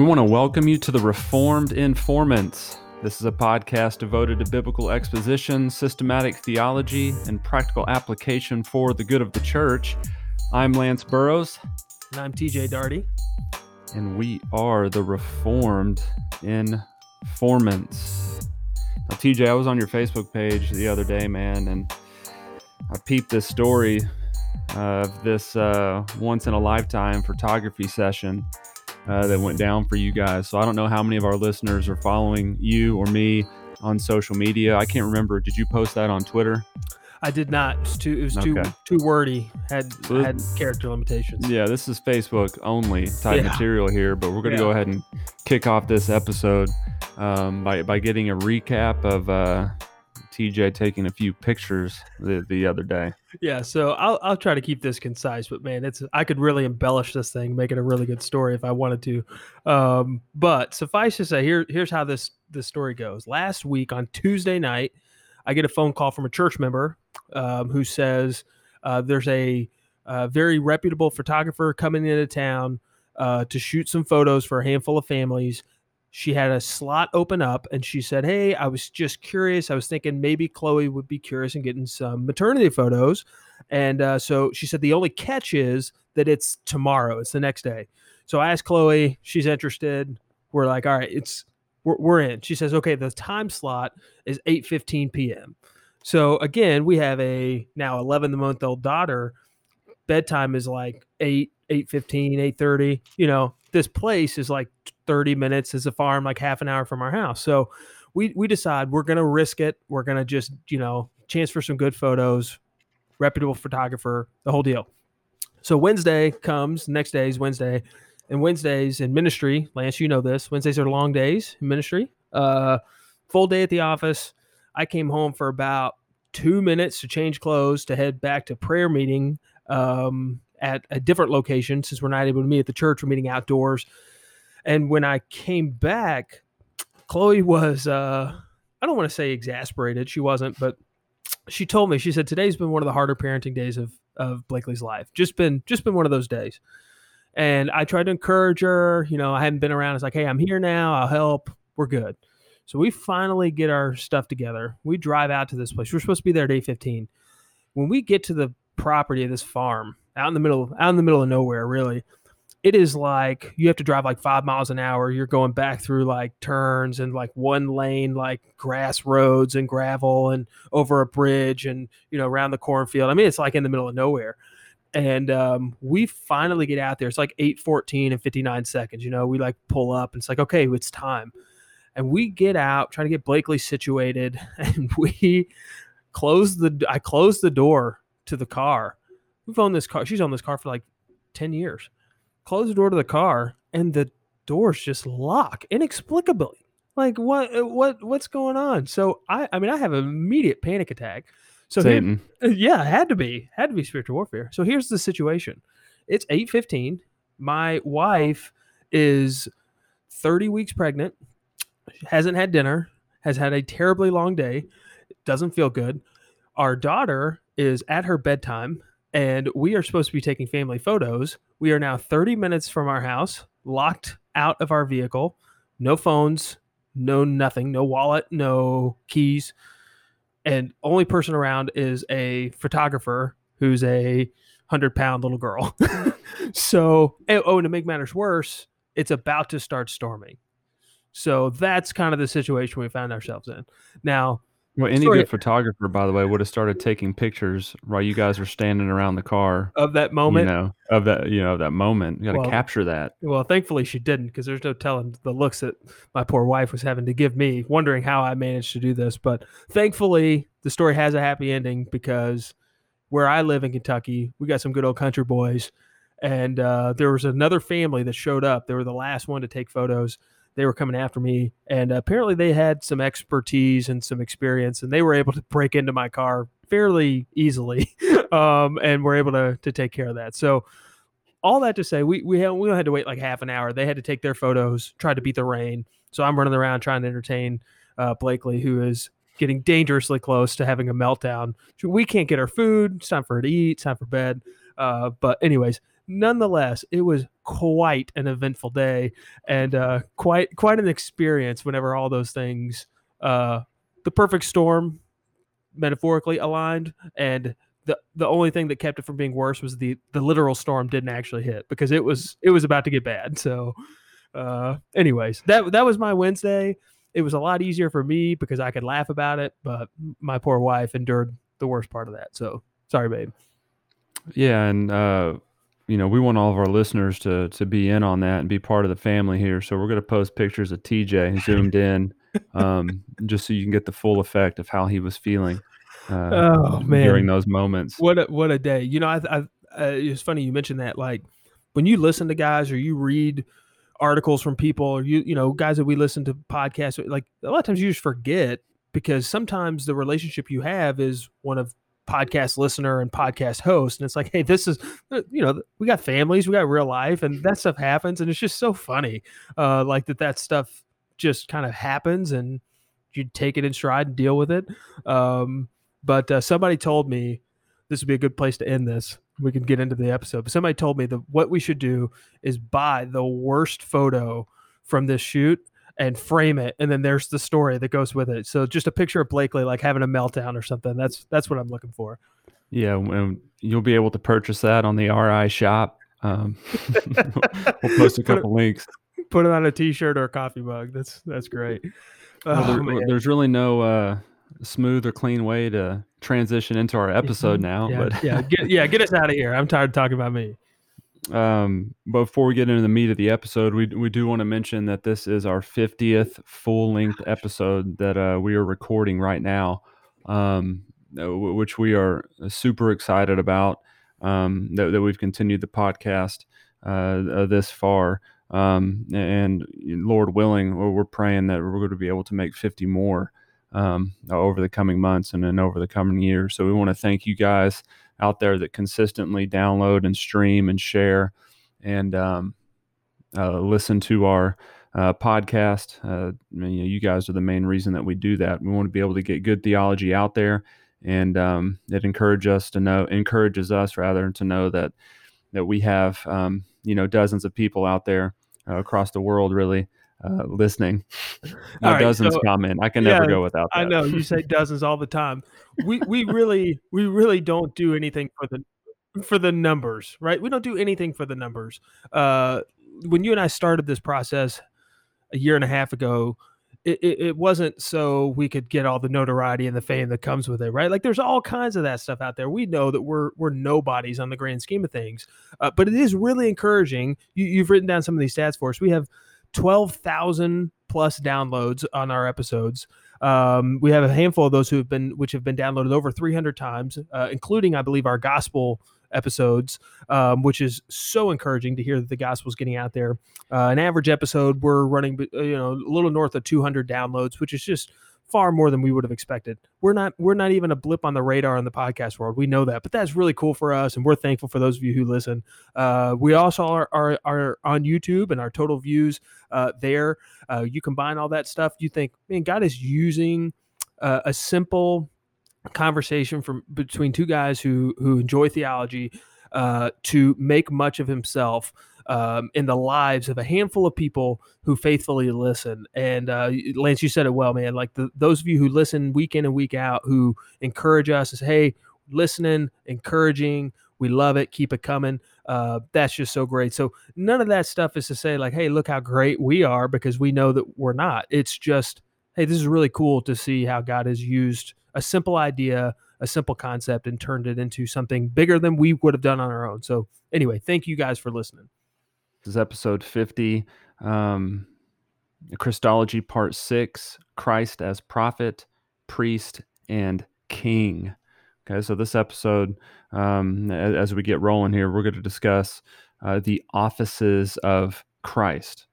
We want to welcome you to the Reformed Informants. This is a podcast devoted to biblical exposition, systematic theology, and practical application for the good of the church. I'm Lance Burrows. And I'm TJ Darty. And we are the Reformed Informants. Now, TJ, I was on your Facebook page the other day, man, and I peeped this story of this uh, once in a lifetime photography session uh, that went down for you guys. So I don't know how many of our listeners are following you or me on social media. I can't remember. Did you post that on Twitter? I did not. It was too, it was too, okay. too wordy. Had so had character limitations. Yeah, this is Facebook only type yeah. material here, but we're going to yeah. go ahead and kick off this episode um, by by getting a recap of uh, TJ taking a few pictures the, the other day. Yeah, so I'll I'll try to keep this concise, but man, it's I could really embellish this thing, make it a really good story if I wanted to. Um, but suffice to say, here here's how this this story goes. Last week on Tuesday night, I get a phone call from a church member um, who says uh, there's a, a, very reputable photographer coming into town uh, to shoot some photos for a handful of families she had a slot open up and she said, Hey, I was just curious. I was thinking maybe Chloe would be curious in getting some maternity photos. And uh, so she said, The only catch is that it's tomorrow, it's the next day. So I asked Chloe, she's interested. We're like, All right, it's we're, we're in. She says, Okay, the time slot is 8 15 p.m. So again, we have a now 11 month old daughter. Bedtime is like 8, 8 15, 8 30. You know, this place is like 30 minutes as a farm, like half an hour from our house. So we we decide we're gonna risk it. We're gonna just, you know, chance for some good photos, reputable photographer, the whole deal. So Wednesday comes, next day is Wednesday, and Wednesdays in ministry, Lance, you know this. Wednesdays are long days in ministry. Uh full day at the office. I came home for about two minutes to change clothes to head back to prayer meeting um, at a different location since we're not able to meet at the church. We're meeting outdoors. And when I came back, Chloe was, uh, I don't want to say exasperated. She wasn't, but she told me, she said, today's been one of the harder parenting days of, of Blakely's life. Just been, just been one of those days. And I tried to encourage her. You know, I hadn't been around. It's like, hey, I'm here now. I'll help. We're good. So we finally get our stuff together. We drive out to this place. We're supposed to be there day 15. When we get to the property of this farm, out in the middle, out in the middle of nowhere, really. It is like you have to drive like five miles an hour. You're going back through like turns and like one lane, like grass roads and gravel and over a bridge and, you know, around the cornfield. I mean, it's like in the middle of nowhere and um, we finally get out there. It's like eight fourteen and fifty nine seconds. You know, we like pull up, and it's like okay, it's time, and we get out trying to get Blakely situated, and we close the. I close the door to the car, We've owned this car. She's owned this car for like 10 years. Close the door to the car and the doors just lock inexplicably. Like what uh, what what's going on? So I I mean I have an immediate panic attack. So Satan. Here, yeah, had to be. Had to be spiritual warfare. So here's the situation. It's 8:15. My wife is 30 weeks pregnant, hasn't had dinner, has had a terribly long day, doesn't feel good. Our daughter is at her bedtime and we are supposed to be taking family photos. We are now 30 minutes from our house, locked out of our vehicle, no phones, no nothing, no wallet, no keys. And only person around is a photographer who's a hundred pound little girl. so, oh, and to make matters worse, it's about to start storming. So that's kind of the situation we found ourselves in. Now, well, any good photographer, by the way, would have started taking pictures while you guys were standing around the car of that moment. You know, of that, you know, that moment. You got to well, capture that. Well, thankfully she didn't, because there's no telling the looks that my poor wife was having to give me, wondering how I managed to do this. But thankfully, the story has a happy ending because where I live in Kentucky, we got some good old country boys, and uh, there was another family that showed up. They were the last one to take photos they were coming after me, and apparently they had some expertise and some experience, and they were able to break into my car fairly easily, um, and were able to to take care of that. So all that to say, we we had, we had to wait like half an hour. They had to take their photos, tried to beat the rain. So I'm running around trying to entertain uh, Blakely, who is getting dangerously close to having a meltdown. We can't get our food. It's time for her to eat. It's time for bed. Uh, but anyways, nonetheless, it was quite an eventful day and uh, quite quite an experience. Whenever all those things, uh, the perfect storm, metaphorically aligned, and the the only thing that kept it from being worse was the the literal storm didn't actually hit because it was it was about to get bad. So, uh, anyways, that that was my Wednesday. It was a lot easier for me because I could laugh about it, but my poor wife endured the worst part of that. So sorry, babe. Yeah, and uh, you know we want all of our listeners to to be in on that and be part of the family here. So we're going to post pictures of TJ zoomed in, um, just so you can get the full effect of how he was feeling. Uh, oh man, during those moments. What a what a day! You know, I, I uh, it's funny you mentioned that. Like when you listen to guys or you read articles from people or you you know guys that we listen to podcasts like a lot of times you just forget because sometimes the relationship you have is one of podcast listener and podcast host and it's like hey this is uh, you know we got families we got real life and that stuff happens and it's just so funny uh like that that stuff just kind of happens and you take it in stride and deal with it. Um but uh, somebody told me this would be a good place to end this. We can get into the episode but somebody told me that what we should do is buy the worst photo from this shoot and frame it and then there's the story that goes with it. So just a picture of blakely like having a meltdown or something that's that's what i'm looking for. Yeah and you'll be able to purchase that on the ri shop um, we'll post a couple put it, links. put it on a t-shirt or a coffee mug that's that's great. Well, there, oh, there's really no uh, smooth or clean way to transition into our episode now yeah, but yeah get, yeah get us out of here. I'm tired of talking about me um, before we get into the meat of the episode, we we do want to mention that this is our 50th full length episode that uh, we are recording right now, um, uh, which we are super excited about. Um, that, that we've continued the podcast uh, uh, this far, um, and Lord willing, we're praying that we're going to be able to make 50 more um, over the coming months and then over the coming years. So we want to thank you guys out there that consistently download and stream and share and um, uh, listen to our uh, podcast. Uh, you, know, you guys are the main reason that we do that. We want to be able to get good theology out there, and um, it encourages us to know, encourages us rather to know that that we have um, you know dozens of people out there uh, across the world really uh, listening. No right, dozens so, comment. I can never go without that. I know you say dozens all the time. We we really we really don't do anything for the for the numbers, right? We don't do anything for the numbers. Uh, when you and I started this process a year and a half ago, it, it, it, wasn't so we could get all the notoriety and the fame that comes with it, right? Like there's all kinds of that stuff out there. We know that we're we're nobodies on the grand scheme of things, uh, but it is really encouraging. You, you've written down some of these stats for us. We have 12,000 plus downloads on our episodes. Um, we have a handful of those who have been, which have been downloaded over 300 times, uh, including, I believe, our gospel episodes, um, which is so encouraging to hear that the gospel is getting out there. Uh, an average episode, we're running, you know, a little north of 200 downloads, which is just far more than we would have expected. We're not we're not even a blip on the radar in the podcast world. We know that, but that's really cool for us, and we're thankful for those of you who listen. Uh, we also are, are, are on YouTube and our total views uh, there. Uh, you combine all that stuff, you think, man, God is using uh, a simple conversation from between two guys who who enjoy theology uh, to make much of Himself um, in the lives of a handful of people who faithfully listen. And uh, Lance, you said it well, man. Like the, those of you who listen week in and week out, who encourage us, is hey, listening, encouraging. We love it. Keep it coming. Uh, that's just so great. So none of that stuff is to say like, hey, look how great we are because we know that we're not. It's just, hey, this is really cool to see how God has used a simple idea, a simple concept, and turned it into something bigger than we would have done on our own. So anyway, thank you guys for listening. This is episode 50. Um, Christology Part 6 Christ as Prophet, Priest, and King. Okay, so this episode, um, as, we get rolling here, we're going to discuss uh, the offices of Christ.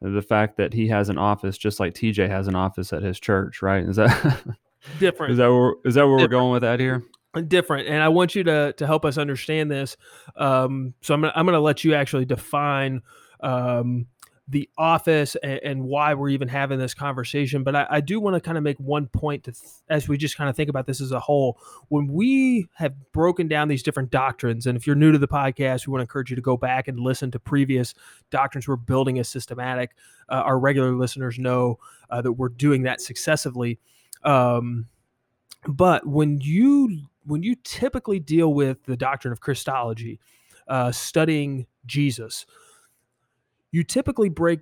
The fact that he has an office just like TJ has an office at his church, right? Is that different? Is that where, is that where we're going with that here? Different and i want you to to help us understand this um, so i'm gonna, I'm gonna let you actually define um, the office and, and, why we're even having this conversation. But I, I do want to kind of make one point th- as we just kind of think about this as a whole. When we have broken down these different doctrines, and if you're new to the podcast, we want to encourage you to go back and listen to previous doctrines we're building as systematic. Uh, our regular listeners know uh, that we're doing that successively. Um, but when you when you typically deal with the doctrine of Christology, uh, studying Jesus, you typically break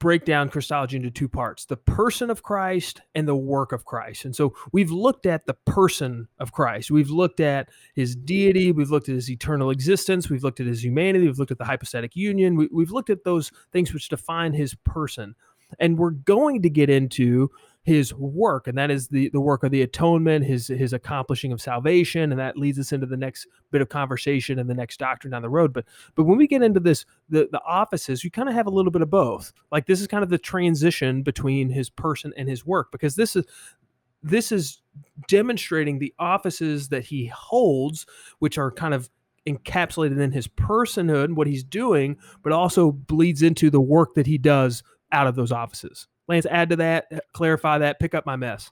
break down Christology into two parts the person of Christ and the work of Christ. And so we've looked at the person of Christ. We've looked at his deity. We've looked at his eternal existence. We've looked at his humanity. We've looked at the hypostatic union. We, have looked at those things which define his person. And we're going to get into his work, and that is the the work of the atonement, his his accomplishing of salvation, and that leads us into the next bit of conversation and the next doctrine down the road. But but when we get into this, the the offices, you kind of have a little bit of both. Like this is kind of the transition between his person and his work, because this is this is demonstrating the offices that he holds, which are kind of encapsulated in his personhood, and what he's doing, but also bleeds into the work that he does out of those offices. Lance, add to that, uh, clarify that, pick up my mess.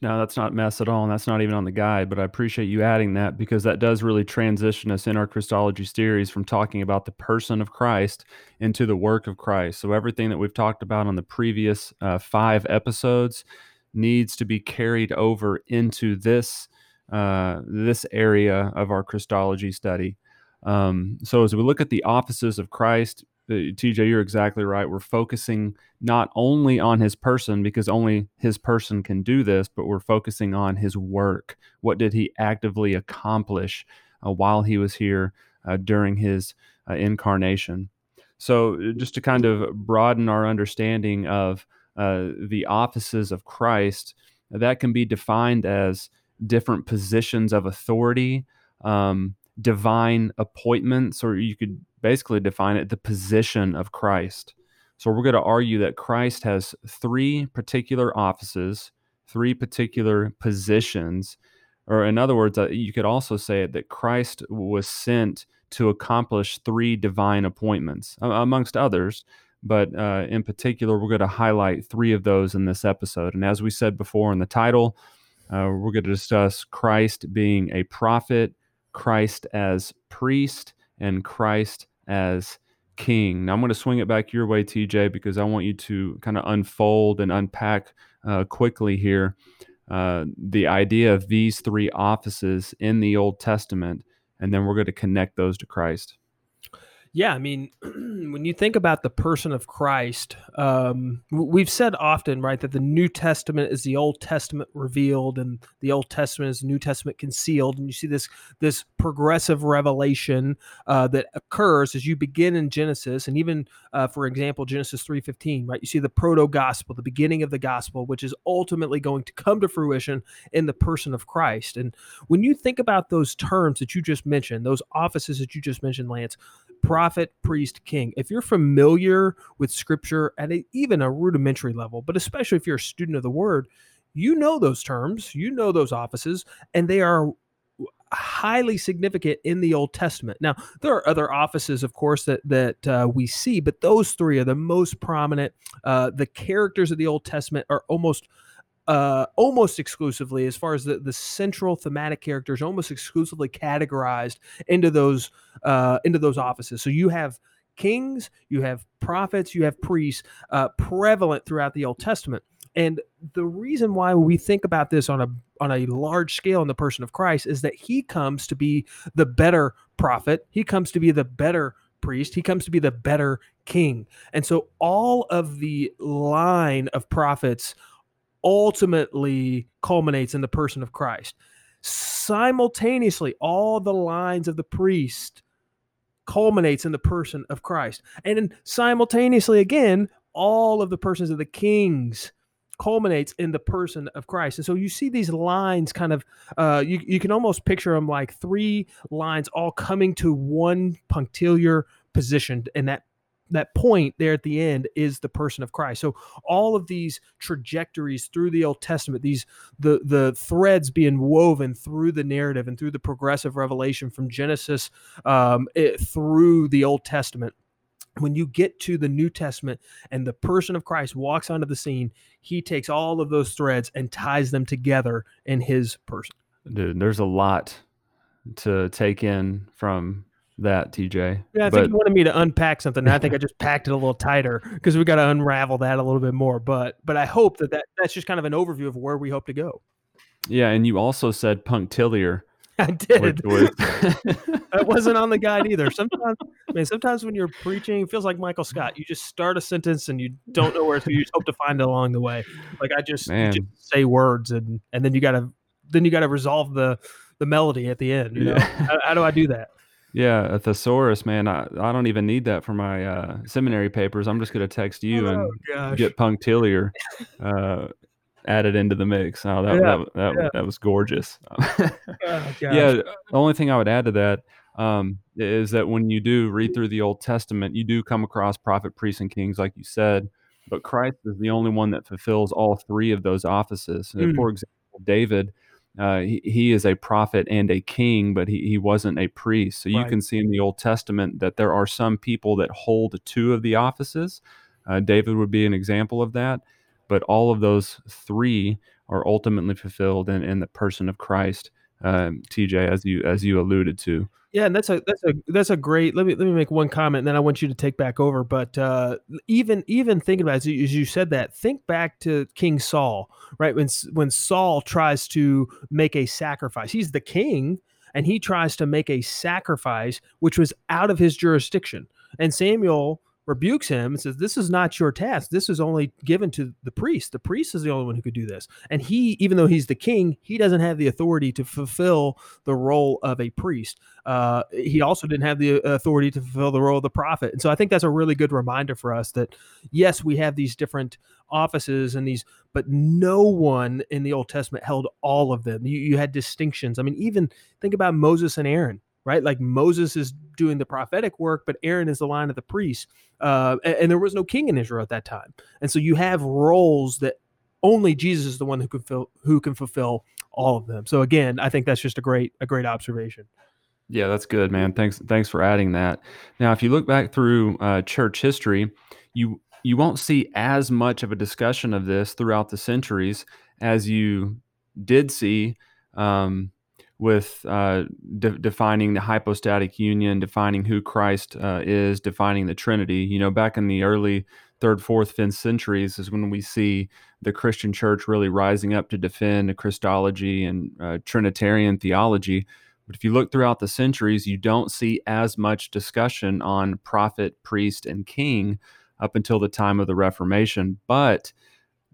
No, that's not mess at all. And that's not even on the guide, but I appreciate you adding that because that does really transition us in our Christology series from talking about the person of Christ into the work of Christ. So everything that we've talked about on the previous uh, five episodes needs to be carried over into this uh, this area of our Christology study. Um, so as we look at the offices of Christ, TJ, you're exactly right. We're focusing not only on his person because only his person can do this, but we're focusing on his work. What did he actively accomplish uh, while he was here uh, during his uh, incarnation? So, uh, just to kind of broaden our understanding of uh, the offices of Christ, that can be defined as different positions of authority, um, divine appointments, or you could basically define it the position of Christ. So we're going to argue that Christ has three particular offices, three particular positions, or in other words, uh, you could also say it that Christ was sent to accomplish three divine appointments, amongst others. But uh, in particular, we're going to highlight three of those in this episode. And as we said before in the title, uh, we're going to discuss Christ being a prophet, Christ as priest, and Christ as king. Now I'm going to swing it back your way, TJ, because I want you to kind of unfold and unpack uh, quickly here uh, the idea of these three offices in the Old Testament, and then we're going to connect those to Christ. Yeah, I mean, when you think about the person of Christ, um, we've said often, right, that the New Testament is the Old Testament revealed, and the Old Testament is the New Testament concealed. And you see this this progressive revelation uh, that occurs as you begin in Genesis, and even, uh, for example, Genesis three fifteen, right? You see the proto gospel, the beginning of the gospel, which is ultimately going to come to fruition in the person of Christ. And when you think about those terms that you just mentioned, those offices that you just mentioned, Lance prophet, priest, king. If you're familiar with scripture at a, even a rudimentary level, but especially if you're a student of the word, you know those terms, you know those offices, and they are highly significant in the Old Testament. Now, there are other offices, of course, that that uh, we see, but those three are the most prominent. Uh, the characters of the Old Testament are almost uh, almost exclusively, as far as the, the central thematic characters, almost exclusively categorized into those uh, into those offices. So you have kings, you have prophets, you have priests uh, prevalent throughout the Old Testament. And the reason why we think about this on a on a large scale in the person of Christ is that he comes to be the better prophet, he comes to be the better priest, he comes to be the better king. And so all of the line of prophets ultimately culminates in the person of Christ. Simultaneously, all the lines of the priest culminates in the person of Christ. And simultaneously, again, all of the persons of the kings culminates in the person of Christ. And so you see these lines kind of, uh, you, you can almost picture them like three lines all coming to one punctiliar position. And that that point there at the end is the person of Christ. So all of these trajectories through the Old Testament, these the the threads being woven through the narrative and through the progressive revelation from Genesis um, it, through the Old Testament when you get to the New Testament and the person of Christ walks onto the scene, he takes all of those threads and ties them together in his person. Dude, there's a lot to take in from that, TJ. Yeah, I but, think you wanted me to unpack something. I think I just packed it a little tighter because we got to unravel that a little bit more. But but I hope that, that that's just kind of an overview of where we hope to go. Yeah, and you also said punctiliar. I did. Was... that wasn't on the guide either. Sometimes, I mean, sometimes when you're preaching, it feels like Michael Scott. You just start a sentence and you don't know where to. You just hope to find it along the way. Like I just, just say words and and then you gotta then you gotta resolve the the melody at the end. You know, yeah. how, how, do I do that? Yeah, a thesaurus, man. I, I don't even need that for my uh, seminary papers. I'm just gonna text you oh, and gosh. get punctiliar. Uh, added into the mix. Oh, that yeah, that, that, yeah. that was gorgeous. oh, yeah, the only thing I would add to that um, is that when you do read through the Old Testament, you do come across prophet, priests, and kings, like you said. But Christ is the only one that fulfills all three of those offices. Mm. For example, David, uh, he, he, is a prophet and a king, but he, he wasn't a priest. So you right. can see in the Old Testament that there are some people that hold two of the offices. Uh, David would be an example of that but all of those three are ultimately fulfilled in, in the person of Christ. Um, TJ, as you as you alluded to. Yeah, and that's a that's a that's a great. Let me let me make one comment, and then I want you to take back over. But uh, even even thinking about it, as you, as you said that, think back to King Saul, right? When when Saul tries to make a sacrifice, he's the king, and he tries to make a sacrifice which was out of his jurisdiction. And Samuel rebukes him and says, This is not your task. This is only given to the priest. The priest is the only one who could do this. And he, even though he's the king, he doesn't have the authority to fulfill the role of a priest. Uh, he also didn't have the authority to fulfill the role of the prophet. And so I think that's a really good reminder for us that, yes, we have these different offices and these, but no one in the Old Testament held all of them. You, you had distinctions. I mean, even think about Moses and Aaron right? Like Moses is doing the prophetic work, but Aaron is the line of the priest. Uh, and, and, there was no king in Israel at that time, and so you have roles that only Jesus is the one who can fill, who can fulfill all of them. So again, I think that's just a great a great observation. Yeah, that's good, man. Thanks thanks for adding that. Now, if you look back through uh, church history, you you won't see as much of a discussion of this throughout the centuries as you did see um, with uh, de- defining the hypostatic union, defining who Christ uh, is, defining the Trinity. You know, back in the early third, fourth, fifth centuries is when we see the Christian church really rising up to defend Christology and uh, Trinitarian theology. But if you look throughout the centuries, you don't see as much discussion on prophet, priest, and king up until the time of the Reformation. But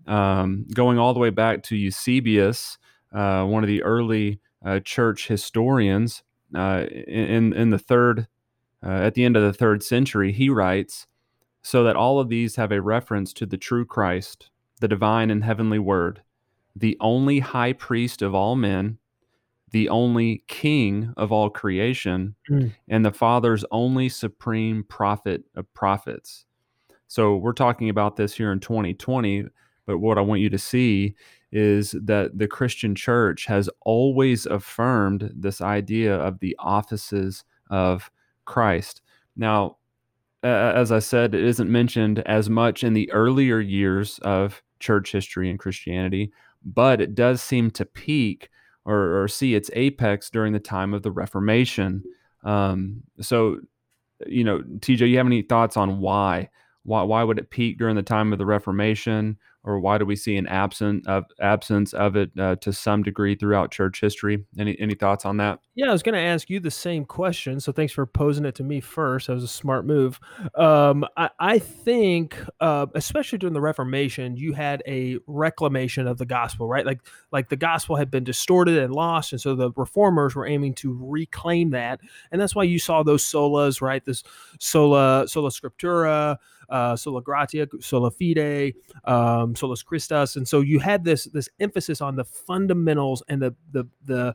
um, going all the way back to Eusebius, uh, one of the early church historians uh, in in the third uh, at the end of the third century. He writes, so that all of these have a reference to the true Christ, the divine and heavenly Word, the only High Priest of all men, the only King of all creation, mm. and the Father's only supreme prophet of prophets. So we're talking about this here in 2020, but what I want you to see is that the Christian church has always affirmed this idea of the offices of Christ. Now, as I said, it isn't mentioned as much in the earlier years of church history and Christianity, but it does seem to peak or, or see its apex during the time of the Reformation. Um, so, you know, TJ, you have any thoughts on why? Why, why would it peak during the time of the Reformation? Or why do we see an absent of absence of it uh, to some degree throughout church history? Any any thoughts on that? Yeah, I was going to ask you the same question. So thanks for posing it to me first. That was a smart move. Um, I, I, think, uh, especially during the Reformation, you had a reclamation of the gospel, right? Like like the gospel had been distorted and lost, and so the reformers were aiming to reclaim that, and that's why you saw those solas, right? This sola sola scriptura uh, sola gratia, sola fide, um, solus Christus, and so you had this this emphasis on the fundamentals and the the the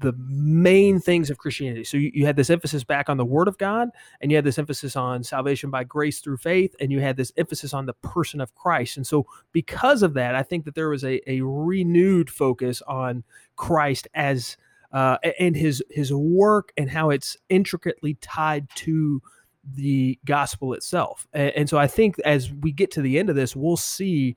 the main things of Christianity. So you, you, had this emphasis back on the Word of God, and you had this emphasis on salvation by grace through faith, and you had this emphasis on the person of Christ. And so, because of that, I think that there was a, a renewed focus on Christ as uh, and his his work and how it's intricately tied to the gospel itself. And, and so I think as we get to the end of this, we'll see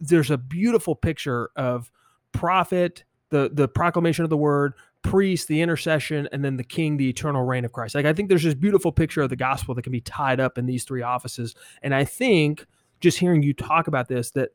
there's a beautiful picture of prophet, the the proclamation of the word, priest, the intercession, and then the king, the eternal reign of Christ. Like I think there's this beautiful picture of the gospel that can be tied up in these three offices. And I think just hearing you talk about this, that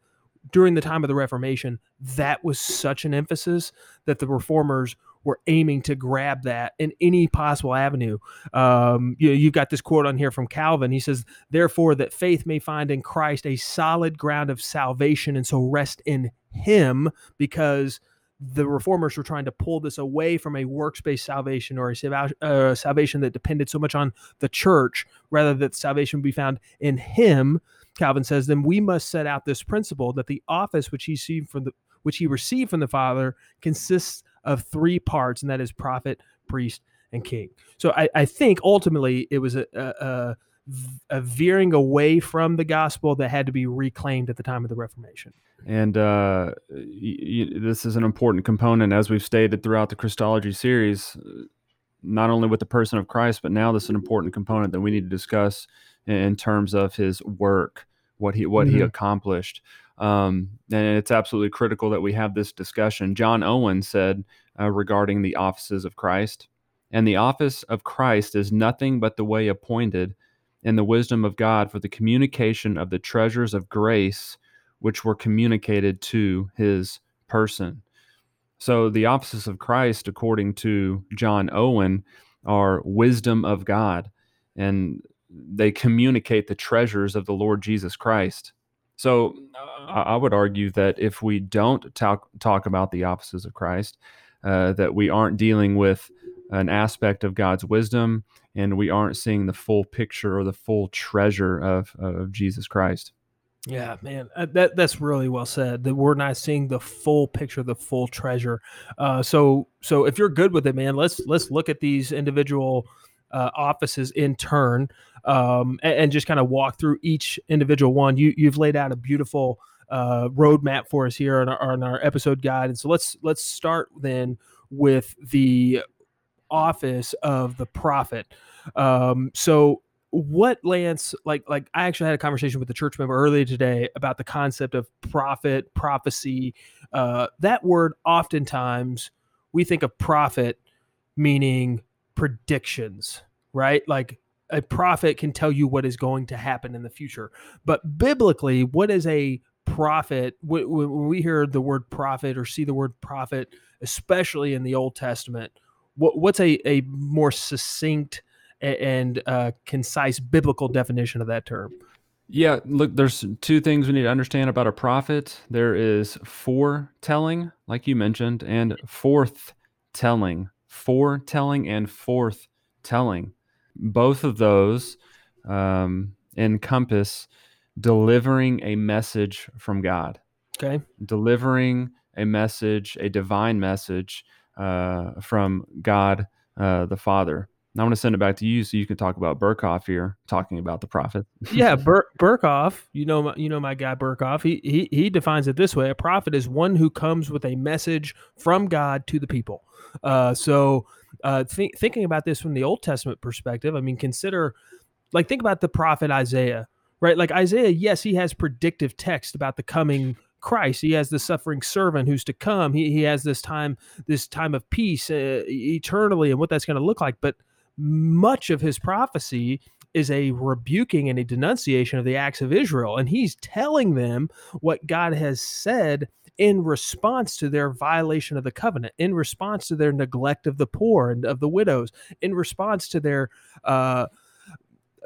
during the time of the Reformation, that was such an emphasis that the reformers were aiming to grab that in any possible avenue. Um, you know, you've got this quote on here from Calvin. He says, "Therefore, that faith may find in Christ a solid ground of salvation, and so rest in Him, because." the reformers were trying to pull this away from a works-based salvation or a uh, salvation that depended so much on the church rather that salvation would be found in him calvin says then we must set out this principle that the office which he received from the which he received from the father consists of three parts and that is prophet priest and king so i, I think ultimately it was a, a, a veering away from the gospel that had to be reclaimed at the time of the reformation and uh, y- y- this is an important component, as we've stated throughout the Christology series, not only with the person of Christ, but now this is an important component that we need to discuss in, in terms of his work, what he what mm-hmm. he accomplished. Um, and it's absolutely critical that we have this discussion. John Owen said uh, regarding the offices of Christ, and the office of Christ is nothing but the way appointed in the wisdom of God for the communication of the treasures of grace which were communicated to his person. So the offices of Christ, according to John Owen, are wisdom of God, and they communicate the treasures of the Lord Jesus Christ. So I would argue that if we don't talk talk about the offices of Christ, uh, that we aren't dealing with an aspect of God's wisdom, and we aren't seeing the full picture or the full treasure of of Jesus Christ. Yeah, man, uh, that that's really well said. That we're not seeing the full picture, the full treasure. Uh, so so if you're good with it, man, let's let's look at these individual uh, offices in turn, um, and, and, just kind of walk through each individual one. You you've laid out a beautiful uh, roadmap for us here on our, on our episode guide, and so let's let's start then with the office of the prophet. Um, so what Lance like like I actually had a conversation with a church member earlier today about the concept of prophet prophecy uh, that word oftentimes we think of prophet meaning predictions right like a prophet can tell you what is going to happen in the future but biblically what is a prophet when we hear the word prophet or see the word prophet especially in the old testament what's a, a more succinct and uh, concise biblical definition of that term. Yeah, look, there's two things we need to understand about a prophet. There is foretelling, like you mentioned, and forth telling. Foretelling and forth telling. Both of those um, encompass delivering a message from God. Okay. Delivering a message, a divine message uh, from God uh, the Father. I want to send it back to you so you can talk about Berkhof here, talking about the prophet. yeah, Berkhof, you know, my, you know my guy Berkhof. He, he he defines it this way: a prophet is one who comes with a message from God to the people. Uh, so, uh, th- thinking about this from the Old Testament perspective, I mean, consider, like, think about the prophet Isaiah, right? Like Isaiah, yes, he has predictive text about the coming Christ. He has the suffering servant who's to come. He, he has this time, this time of peace uh, eternally, and what that's going to look like. But much of his prophecy is a rebuking and a denunciation of the acts of Israel. And he's telling them what God has said in response to their violation of the covenant, in response to their neglect of the poor and of the widows, in response to their uh,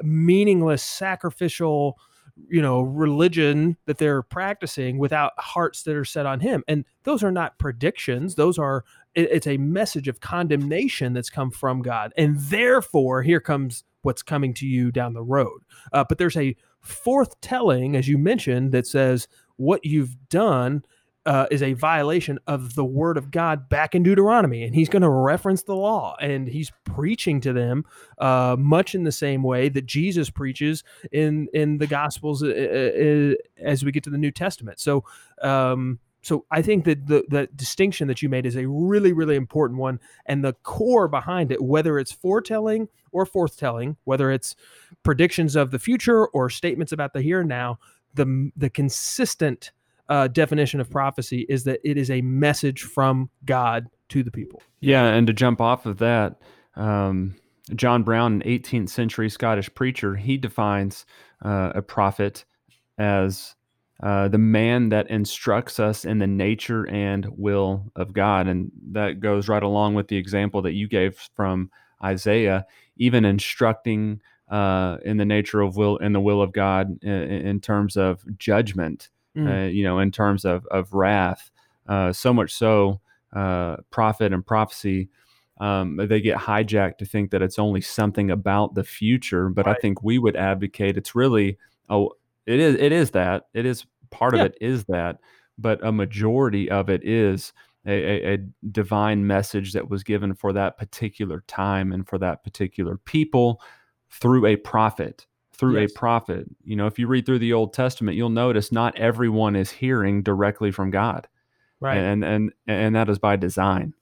meaningless sacrificial you know religion that they're practicing without hearts that are set on him and those are not predictions those are it's a message of condemnation that's come from god and therefore here comes what's coming to you down the road uh, but there's a forth telling as you mentioned that says what you've done uh, is a violation of the word of God back in Deuteronomy. And he's going to reference the law and he's preaching to them uh, much in the same way that Jesus preaches in, in the Gospels uh, uh as we get to the New Testament. So, um, so I think that the the distinction that you made is a really really important one, and the core behind it, whether it's foretelling or forthtelling, whether it's predictions of the future or statements about the here and now, the the consistent uh, definition of prophecy is that it is a message from God to the people. Yeah, and to jump off of that, um, John Brown, an 18th century Scottish preacher, he defines uh, a prophet as uh, the man that instructs us in the nature and will of God. And that goes right along with the example that you gave from Isaiah, even instructing uh, in the nature of will and the will of God in, in terms of judgment, mm. uh, you know, in terms of, of wrath. Uh, so much so, uh, prophet and prophecy. Um, they get hijacked to think that it's only something about the future, but right. I think we would advocate it's really oh it is it is that it is part yeah. of it is that, but a majority of it is a, a, a, divine message that was given for that particular time and for that particular people through a prophet through yes. a prophet you know if you read through the old testament you'll notice not everyone is hearing directly from god right and and and that is by design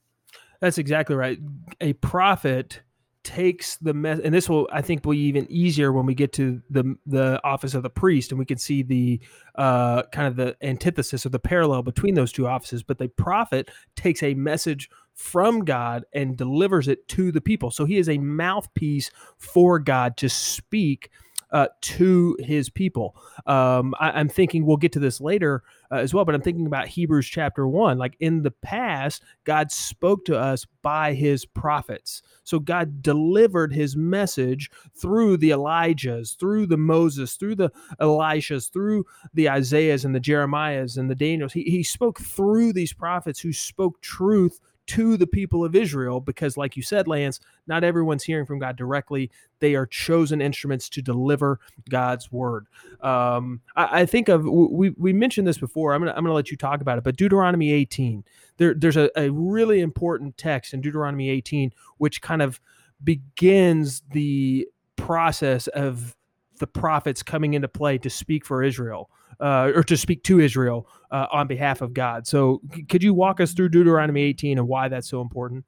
that's exactly right a prophet takes the mess and this will i think be even easier when we get to the the office of the priest and we can see the uh kind of the antithesis or the parallel between those two offices but the prophet takes a message from god and delivers it to the people so he is a mouthpiece for god to speak uh, to his people. Um, I, am thinking we'll get to this later uh, as well, but I'm thinking about Hebrews chapter one. Like in the past, God spoke to us by his prophets. So God delivered his message through the Elijahs, through the Moses, through the Elishas, through the Isaiahs and the Jeremiahs and the Daniels. He, he spoke through these prophets who spoke truth to the people of Israel because, like you said, Lance, not everyone's hearing from God directly. They are chosen instruments to deliver God's word. Um, I, I, think of we we mentioned this before. I'm gonna I'm gonna let you talk about it, but Deuteronomy 18. There, there's a, a really important text in Deuteronomy 18 which kind of begins the process of the prophets coming into play to speak for Israel uh, or to speak to Israel uh, on behalf of God. So, could you walk us through Deuteronomy 18 and why that's so important?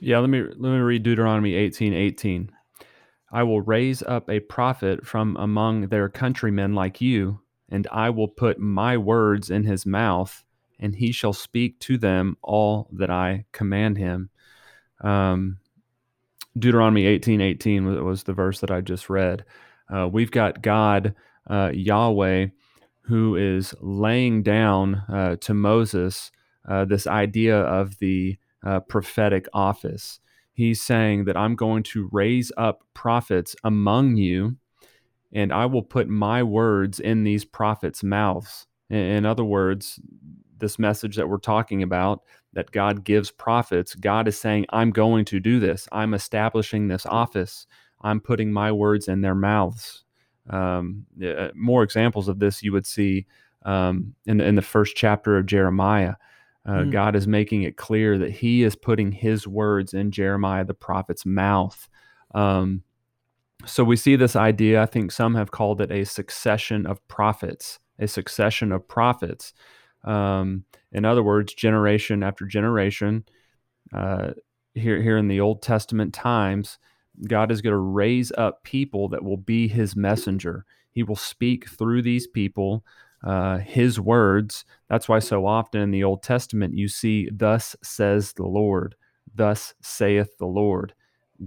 Yeah, let me let me read Deuteronomy 18, 18. I will raise up a prophet from among their countrymen like you, and I will put my words in his mouth, and he shall speak to them all that I command him. Um, Deuteronomy 18, 18 was the verse that I just read. Uh, we've got God, uh, Yahweh, who is laying down uh, to Moses uh, this idea of the uh, prophetic office. He's saying that I'm going to raise up prophets among you, and I will put my words in these prophets' mouths. In, in other words, this message that we're talking about that God gives prophets, God is saying, I'm going to do this. I'm establishing this office. I'm putting my words in their mouths. Um, more examples of this you would see um, in, the, in the first chapter of Jeremiah. Uh, mm. God is making it clear that He is putting His words in Jeremiah the prophet's mouth. Um, so we see this idea. I think some have called it a succession of prophets, a succession of prophets. Um, in other words, generation after generation. Uh, here, here in the Old Testament times, God is going to raise up people that will be his messenger. He will speak through these people uh, his words. That's why so often in the Old Testament you see, Thus says the Lord, thus saith the Lord.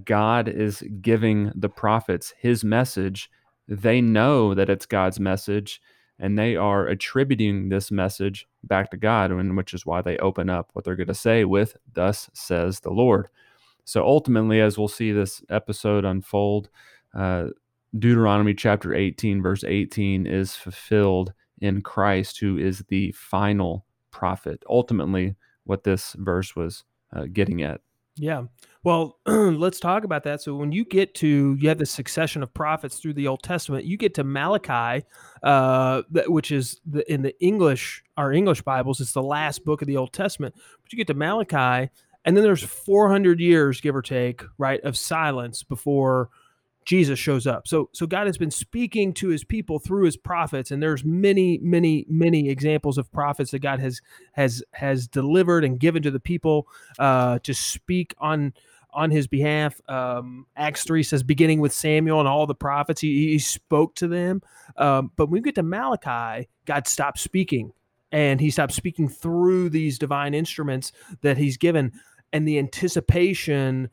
God is giving the prophets his message. They know that it's God's message, and they are attributing this message back to God, which is why they open up what they're going to say with, Thus says the Lord. So ultimately, as we'll see this episode unfold, uh, Deuteronomy chapter 18, verse 18, is fulfilled in Christ, who is the final prophet. Ultimately, what this verse was uh, getting at. Yeah. Well, let's talk about that. So when you get to you have the succession of prophets through the Old Testament, you get to Malachi, uh, which is the, in the English our English Bibles. It's the last book of the Old Testament. But you get to Malachi, and then there's 400 years, give or take, right, of silence before Jesus shows up. So so God has been speaking to his people through his prophets and there's many many many examples of prophets that God has has has delivered and given to the people uh, to speak on on his behalf. Um, Acts 3 says, beginning with Samuel and all the prophets, he, he spoke to them. Um, but when we get to Malachi, God stopped speaking and he stopped speaking through these divine instruments that he's given. And the anticipation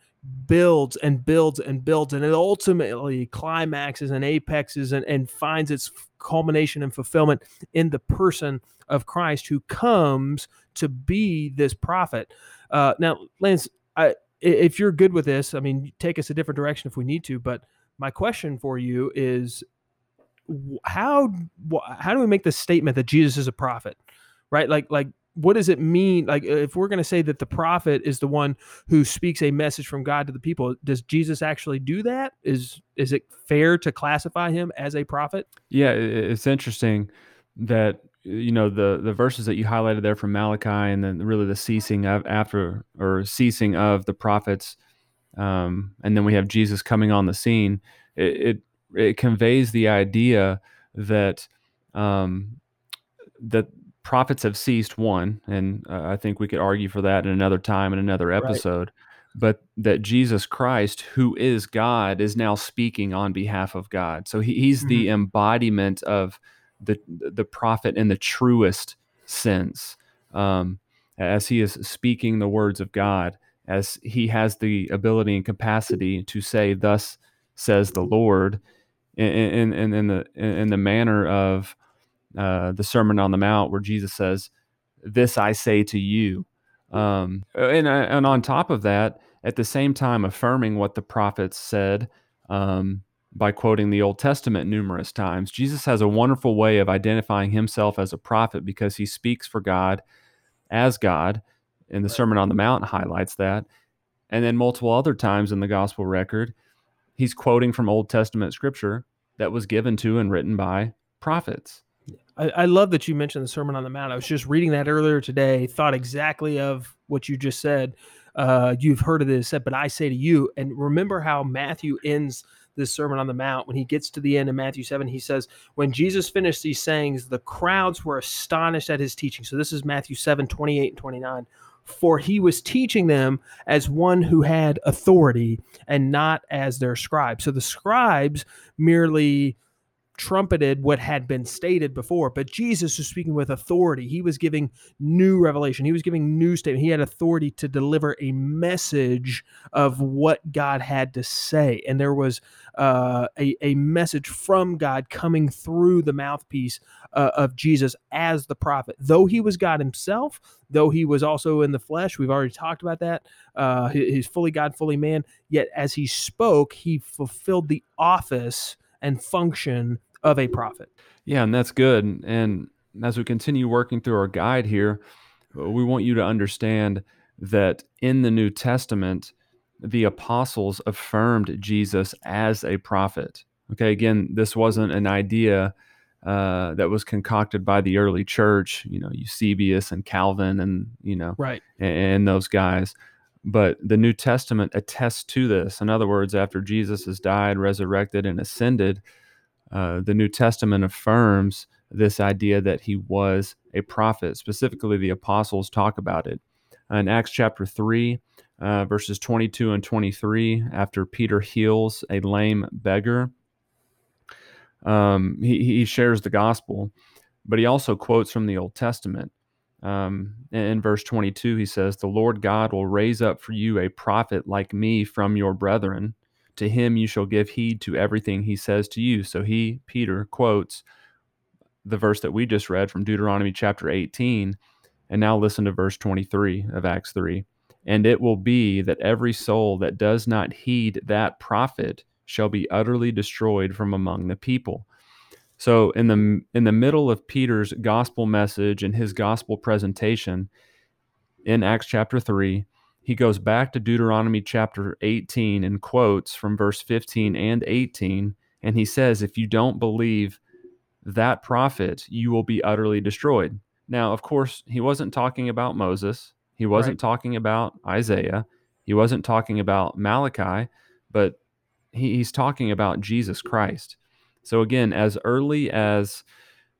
builds and builds and builds and it ultimately climaxes and apexes and, and finds its culmination and fulfillment in the person of Christ who comes to be this prophet. Uh, now, Lance, I, if you're good with this, I mean, take us a different direction if we need to. But my question for you is, how how do we make the statement that Jesus is a prophet, right? Like like what does it mean? Like if we're going to say that the prophet is the one who speaks a message from God to the people, does Jesus actually do that? Is is it fair to classify him as a prophet? Yeah, it's interesting that you know the the verses that you highlighted there from Malachi, and then really the ceasing of after or ceasing of the prophets, um, and then we have Jesus coming on the scene. It it, it conveys the idea that um, that prophets have ceased. One, and uh, I think we could argue for that in another time in another episode. Right. But that Jesus Christ, who is God, is now speaking on behalf of God. So he, he's mm-hmm. the embodiment of the the prophet in the truest sense, um, as he is speaking the words of God, as he has the ability and capacity to say, "Thus says the Lord," in in, in the in the manner of uh, the Sermon on the Mount, where Jesus says, "This I say to you," um, and and on top of that, at the same time affirming what the prophets said. Um, by quoting the Old Testament numerous times. Jesus has a wonderful way of identifying himself as a prophet because he speaks for God as God, and the Sermon on the Mount highlights that. And then multiple other times in the gospel record, he's quoting from Old Testament scripture that was given to and written by prophets. I, I, love that you mentioned the Sermon on the Mount. I was just reading that earlier today, thought exactly of what you just said. Uh, you've heard of this, but I say to you, and remember how Matthew ends this Sermon on the Mount, when he gets to the end of Matthew 7, he says, When Jesus finished these sayings, the crowds were astonished at his teaching. So this is Matthew 7, 28 and 29. For he was teaching them as one who had authority and not as their scribes. So the scribes merely trumpeted what had been stated before, but Jesus was speaking with authority. He was giving new revelation. He was giving new statement. He had authority to deliver a message of what God had to say, and there was uh, a a message from God coming through the mouthpiece uh, of Jesus as the prophet. Though he was God himself, though he was also in the flesh, we've already talked about that. Uh, he's fully God, fully man. Yet as he spoke, he fulfilled the office and function of a prophet. Yeah, and that's good. And as we continue working through our guide here, we want you to understand that in the New Testament, the apostles affirmed Jesus as a prophet. Okay, again, this wasn't an idea uh, that was concocted by the early church, you know, Eusebius and Calvin and, you know, right. and, and those guys. But the New Testament attests to this. In other words, after Jesus has died, resurrected, and ascended, uh, the New Testament affirms this idea that he was a prophet. Specifically, the apostles talk about it. In Acts chapter 3, uh, verses 22 and 23, after Peter heals a lame beggar, um, he, he shares the gospel, but he also quotes from the Old Testament. Um, in verse 22, he says, The Lord God will raise up for you a prophet like me from your brethren to him you shall give heed to everything he says to you. So he, Peter, quotes the verse that we just read from Deuteronomy chapter 18. And now listen to verse 23 of Acts 3. And it will be that every soul that does not heed that prophet shall be utterly destroyed from among the people. So in the in the middle of Peter's gospel message and his gospel presentation in Acts chapter 3, he goes back to Deuteronomy chapter 18 and quotes from verse 15 and 18. And he says, If you don't believe that prophet, you will be utterly destroyed. Now, of course, he wasn't talking about Moses. He wasn't right. talking about Isaiah. He wasn't talking about Malachi. But he, he's talking about Jesus Christ. So again, as early as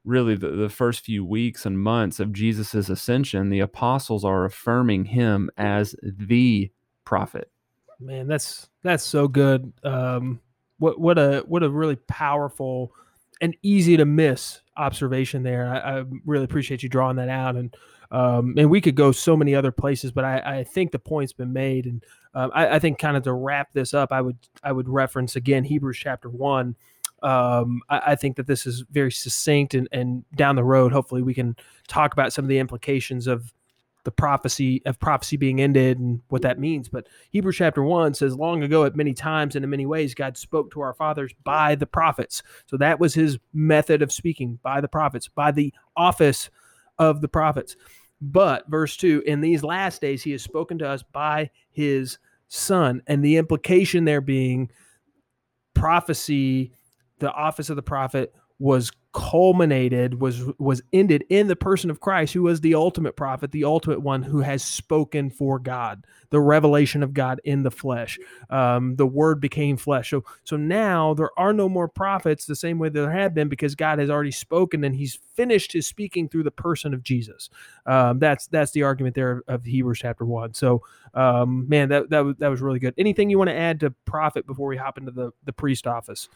really the, the first few weeks and months of Jesus' ascension, the apostles are affirming him as the prophet. Man, that's that's so good. Um, what what a what a really powerful and easy to miss observation there. I, I really appreciate you drawing that out, and um, and we could go so many other places, but I, I think the point's been made, and um, I, I, think kind of to wrap this up, I would I would reference again Hebrews chapter one. Um, I, I, think that this is very succinct, and, and down the road, hopefully, we can talk about some of the implications of the prophecy of prophecy being ended and what that means. But Hebrews chapter one says, Long ago, at many times and in many ways, God spoke to our fathers by the prophets. So that was his method of speaking by the prophets, by the office of the prophets. But verse two, in these last days, he has spoken to us by his son. And the implication there being prophecy, the office of the prophet was culminated was was ended in the person of Christ who was the ultimate prophet the ultimate one who has spoken for God the revelation of God in the flesh. Um, the word became flesh. So so now there are no more prophets the same way there have been because God has already spoken and he's finished his speaking through the person of Jesus. Um, that's that's the argument there of Hebrews chapter 1 so um, man that that was, that was really good. Anything you want to add to prophet before we hop into the the priest office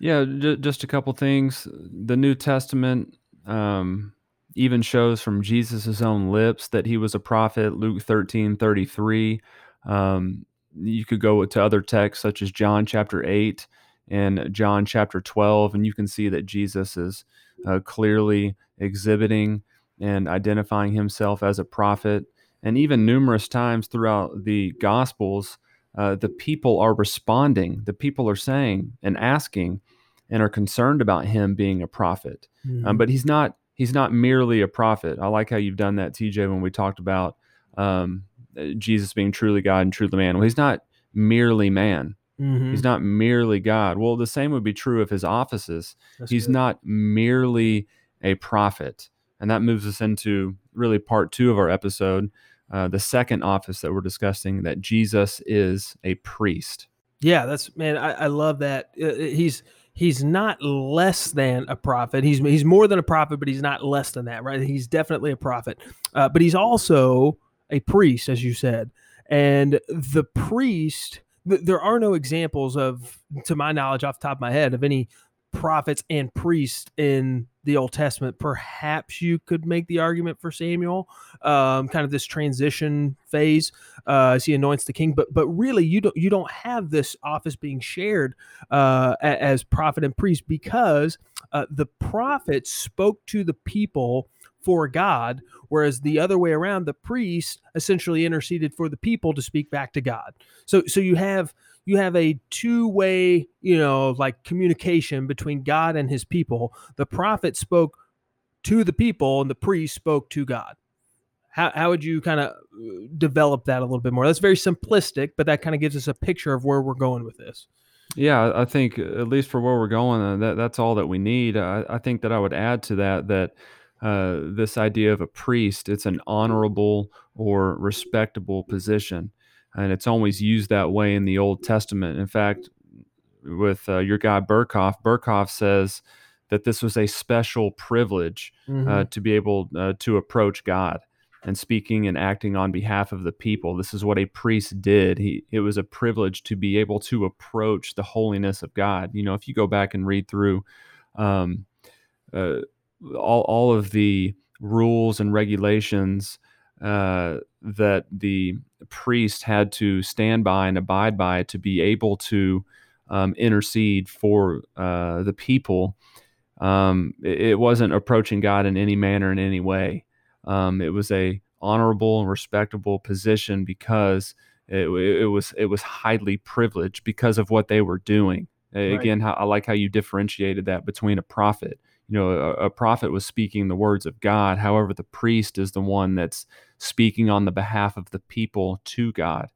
yeah, j- just a couple things. The New Testament um, even shows from Jesus' own lips that he was a prophet. Luke 13 33. Um, you could go to other texts such as John chapter 8 and John chapter 12, and you can see that Jesus is uh, clearly exhibiting and identifying himself as a prophet. And even numerous times throughout the Gospels, uh, the people are responding. The people are saying and asking and are concerned about him being a prophet. Um, mm-hmm. Um, but he's not. He's not merely a prophet. I like how you've done that, TJ, when we talked about um, Jesus being truly God and truly man. Well, he's not merely man. Mm-hmm. He's not merely God. Well, the same would be true of his offices. That's he's good. not merely a prophet. And that moves us into really part two of our episode, uh, the second office that we're discussing, that Jesus is a priest. Yeah, that's man. I, I love that. Uh, uh he's he's not less than a prophet. He's he's more than a prophet, but he's not less than that, right? He's definitely a prophet, uh, but he's also a priest, as you said. And the priest, th- there are no examples of, to my knowledge, off the top of my head, of any prophets and priests in the Old Testament. Perhaps you could make the argument for Samuel, um, kind of this transition phase uh, as he anoints the king. But but really, you don't you don't have this office being shared uh, as prophet and priest because uh, the prophet spoke to the people for God, whereas the other way around, the priest essentially interceded for the people to speak back to God. So so you have you have a two-way, you know, like communication between God and his people. The prophet spoke to the people and the priest spoke to God. How, how would you kind of uh, develop that a little bit more? That's very simplistic, but that kind of gives us a picture of where we're going with this. Yeah, I think at least for where we're going, uh, that that's all that we need. I, I think that I would add to that that uh, this idea of a priest, it's an honorable or respectable position and it's always used that way in the Old Testament. In fact, with uh, your guy Berkhof, Berkhof says that this was a special privilege uh, mm-hmm. uh, to be able uh, to approach God and speaking and acting on behalf of the people. This is what a priest did. He it was a privilege to be able to approach the holiness of God. You know, if you go back and read through um, uh, all all of the rules and regulations uh, that the priest had to stand by and abide by to be able to um, intercede for uh, the people. Um, it, it, wasn't approaching God in any manner in any way. Um, it was a honorable and respectable position because it, it, was it was highly privileged because of what they were doing. Right. Again, how, I like how you differentiated that between a prophet you know a, a, prophet was speaking the words of god. However the priest is the one that's speaking on the behalf of the people to god.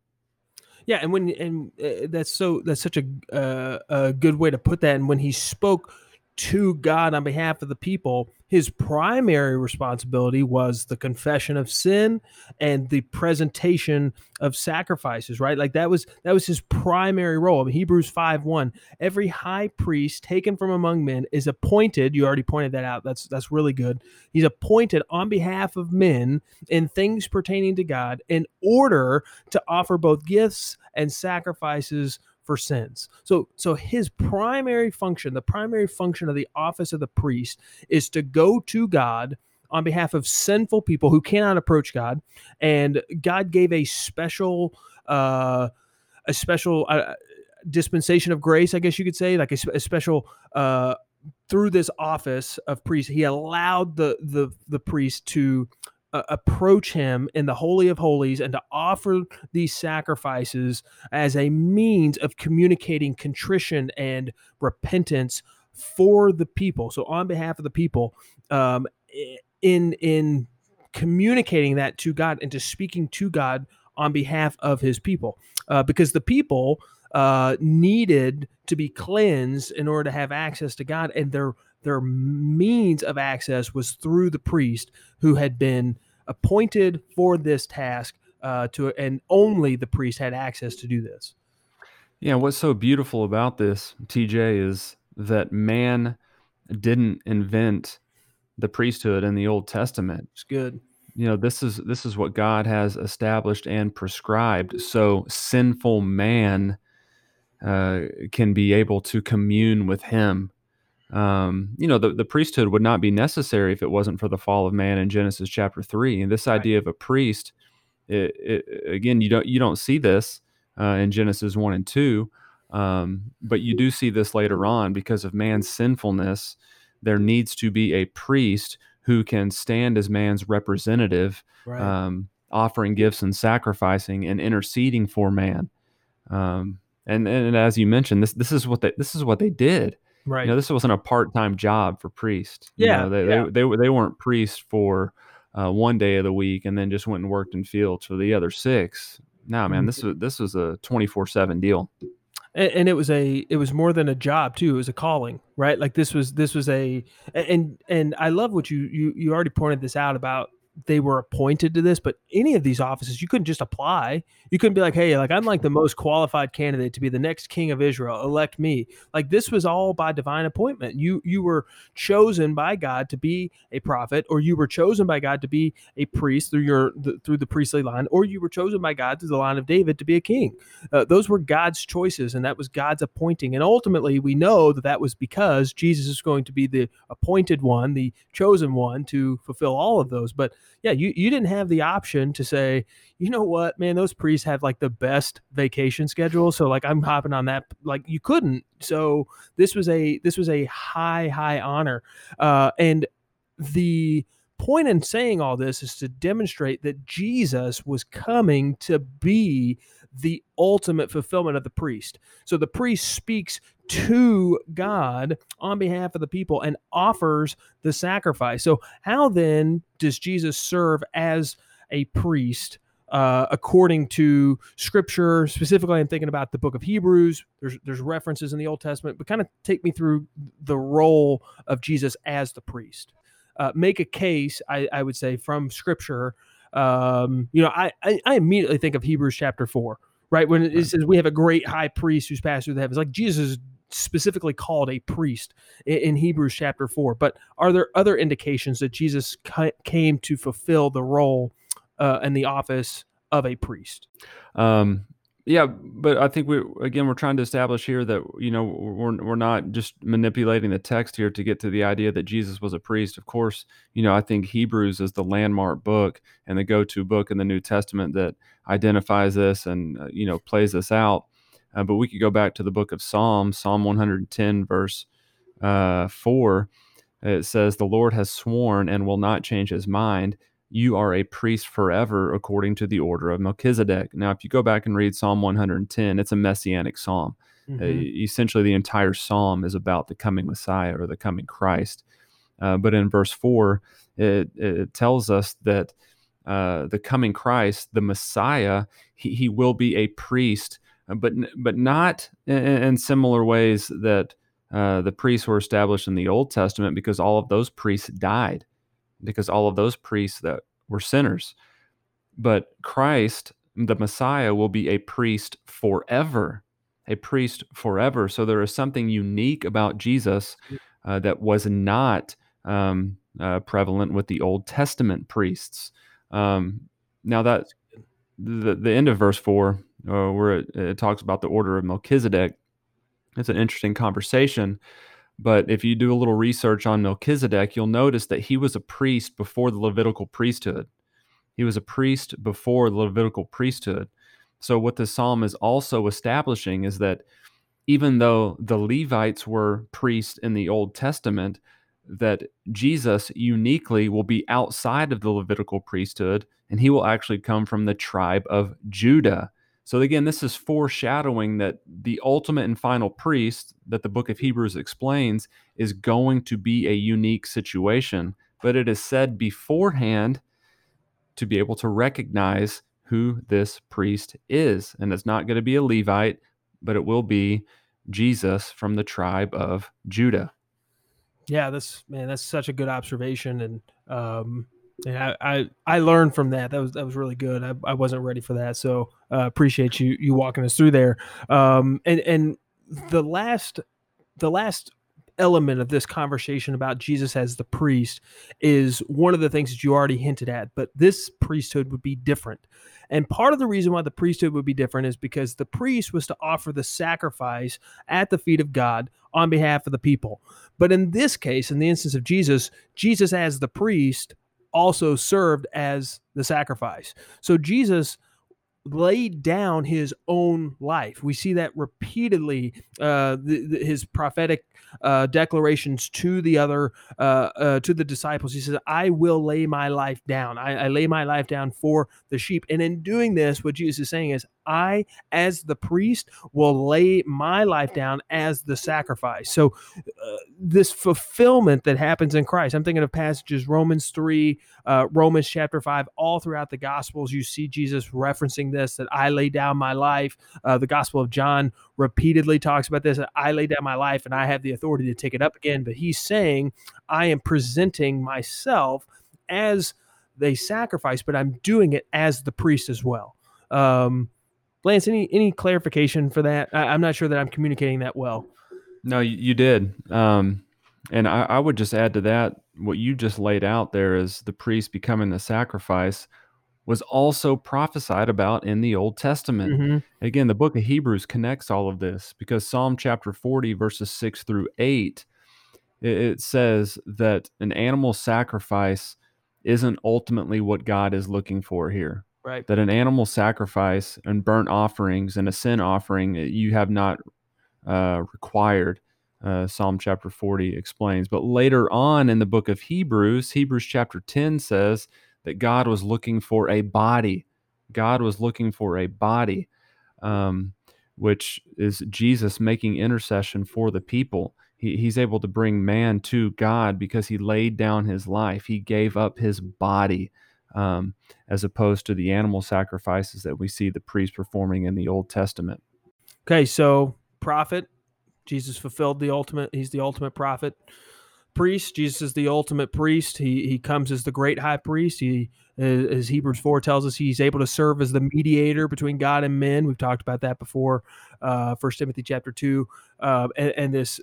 Yeah and when and uh, that's so that's such a uh, a good way to put that. And when he spoke to god on behalf of the people his primary responsibility was the confession of sin and the presentation of sacrifices right? Like that was that was his primary role. I mean, hebrews 5 1 every high priest taken from among men is appointed you already pointed that out that's that's really good. He's appointed on behalf of men in things pertaining to god in order to offer both gifts and sacrifices for sins. So so his primary function, the primary function of the office of the priest is to go to God on behalf of sinful people who cannot approach God and God gave a special uh a special uh, dispensation of grace, I guess you could say, like a, a special uh through this office of priest, he allowed the the the priest to uh, approach him in the holy of holies and to offer these sacrifices as a means of communicating contrition and repentance for the people. So on behalf of the people um, in in communicating that to god and to speaking to god on behalf of his people uh, because the people uh, needed to be cleansed in order to have access to god and their their means of access was through the priest who had been appointed for this task uh, to and only the priest had access to do this. Yeah what's so beautiful about this tj is that man didn't invent the priesthood in the old testament. It's good. You know this is this is what god has established and prescribed. So sinful man uh, can be able to commune with him um, you know, the, the priesthood would not be necessary if it wasn't for the fall of man in Genesis chapter three. And this idea of a priest, it, it, again, you don't you don't see this uh, in Genesis one and two, um, but you do see this later on because of man's sinfulness. There needs to be a priest who can stand as man's representative, right. um, offering gifts and sacrificing and interceding for man. Um, and, and as you mentioned, this this is what they this is what they did. Right. You know, this wasn't a part-time job for priests. You yeah, know, they, yeah. they they they weren't priests for uh, one day of the week and then just went and worked in fields for the other six. No, man, mm-hmm. this was this was a twenty-four seven deal. And, and, it was a it was more than a job too. It was a calling, right? Like this was this was a and and I love what you you you already pointed this out about they were appointed to this, but any of these offices, you couldn't just apply. You couldn't be like, hey, like I'm like the most qualified candidate to be the next king of Israel. Elect me. Like this was all by divine appointment. You you were chosen by God to be a prophet, or you were chosen by God to be a priest through your the, through the priestly line, or you were chosen by God through the line of David to be a king. Uh, those were God's choices, and that was God's appointing. And ultimately, we know that that was because Jesus is going to be the appointed one, the chosen one to fulfill all of those. But yeah, you, you didn't have the option to say, you know what, man, those priests have like the best vacation schedule. So like I'm hopping on that. Like you couldn't. So this was a this was a high, high honor. Uh, and the point in saying all this is to demonstrate that Jesus was coming to be the ultimate fulfillment of the priest. So the priest speaks to God on behalf of the people and offers the sacrifice. So, how then does Jesus serve as a priest? Uh, according to scripture specifically i'm thinking about the book of hebrews there's there's references in the old testament but kind of take me through the role of jesus as the priest uh, make a case I, I would say from scripture um, you know I, I, I immediately think of hebrews chapter 4 right? When it says we have a great high priest who's passed through the heavens. Like jesus is specifically called a priest in, hebrews chapter 4 but are there other indications that jesus ca- came to fulfill the role uh, and the office of a priest? Um, yeah, but I think we again we're trying to establish here that you know we're we're not just manipulating the text here to get to the idea that Jesus was a priest. Of course, you know I think Hebrews is the landmark book and the go-to book in the New Testament that identifies this and uh, you know plays this out. Uh, but we could go back to the book of Psalms, Psalm 110 verse uh, four. It says, "The Lord has sworn and will not change His mind." You are a priest forever according to the order of Melchizedek. Now, if you go back and read Psalm 110, it's a messianic psalm. Uh, mm-hmm. Uh, essentially, the entire psalm is about the coming Messiah or the coming Christ. Uh, but in verse 4, it, it tells us that uh, the coming Christ, the Messiah, he, he will be a priest, uh, but but not in, in similar ways that uh, the priests were established in the Old Testament because all of those priests died, because all of those priests that were sinners. But Christ, the Messiah, will be a priest forever, a priest forever. So there is something unique about Jesus uh, that was not um, uh, prevalent with the Old Testament priests. Um, now that the, the end of verse four, uh, where it, it, talks about the order of Melchizedek, it's an interesting conversation. But if you do a little research on Melchizedek, you'll notice that he was a priest before the Levitical priesthood. He was a priest before the Levitical priesthood. So, what the psalm is also establishing is that even though the Levites were priests in the Old Testament, that Jesus uniquely will be outside of the Levitical priesthood and he will actually come from the tribe of Judah. So, again, this is foreshadowing that the ultimate and final priest that the book of Hebrews explains is going to be a unique situation. But it is said beforehand to be able to recognize who this priest is. And it's not going to be a Levite, but it will be Jesus from the tribe of Judah. Yeah, that's man, that's such a good observation, and um, and I, I, I learned from that. That was that was really good. I, I wasn't ready for that, so uh, appreciate you you walking us through there. Um, and and the last the last element of this conversation about Jesus as the priest is one of the things that you already hinted at, but this priesthood would be different. And part of the reason why the priesthood would be different is because the priest was to offer the sacrifice at the feet of God on behalf of the people. But in this case, in the instance of Jesus, Jesus as the priest also served as the sacrifice. So Jesus laid down his own life. We see that repeatedly, uh, the, the, his prophetic uh, declarations to the other, uh, uh, to the disciples. He says, I will lay my life down. I, I lay my life down for the sheep. And in doing this, what Jesus is saying is, I, as the priest, will lay my life down as the sacrifice. So, uh, this fulfillment that happens in Christ, I'm thinking of passages Romans 3, uh, Romans chapter 5, all throughout the Gospels, you see Jesus referencing this that I lay down my life. Uh, the Gospel of John repeatedly talks about this. I lay down my life and I have the authority to take it up again. But he's saying, I am presenting myself as they sacrifice, but I'm doing it as the priest as well. Um, Lance, any any clarification for that? I, am not sure that I'm communicating that well. No, you, you did. Um, and I, I would just add to that what you just laid out there is the priest becoming the sacrifice was also prophesied about in the Old Testament. Mm-hmm. Again, the book of Hebrews connects all of this because Psalm chapter 40, verses 6 through 8, it, it says that an animal sacrifice isn't ultimately what God is looking for here. Right. That an animal sacrifice and burnt offerings and a sin offering you have not uh, required. Uh, Psalm chapter 40 explains. But later on in the book of Hebrews, Hebrews chapter 10 says that God was looking for a body. God was looking for a body, um, which is Jesus making intercession for the people. He, he's able to bring man to God because he laid down his life. He gave up his body, um, as opposed to the animal sacrifices that we see the priest performing in the Old Testament. Okay, so prophet, Jesus fulfilled the ultimate. He's the ultimate prophet priest. Jesus is the ultimate priest. He he comes as the great high priest. He as Hebrews 4 tells us, he's able to serve as the mediator between God and men. We've talked about that before, uh, First Timothy chapter 2. Uh, and, and, this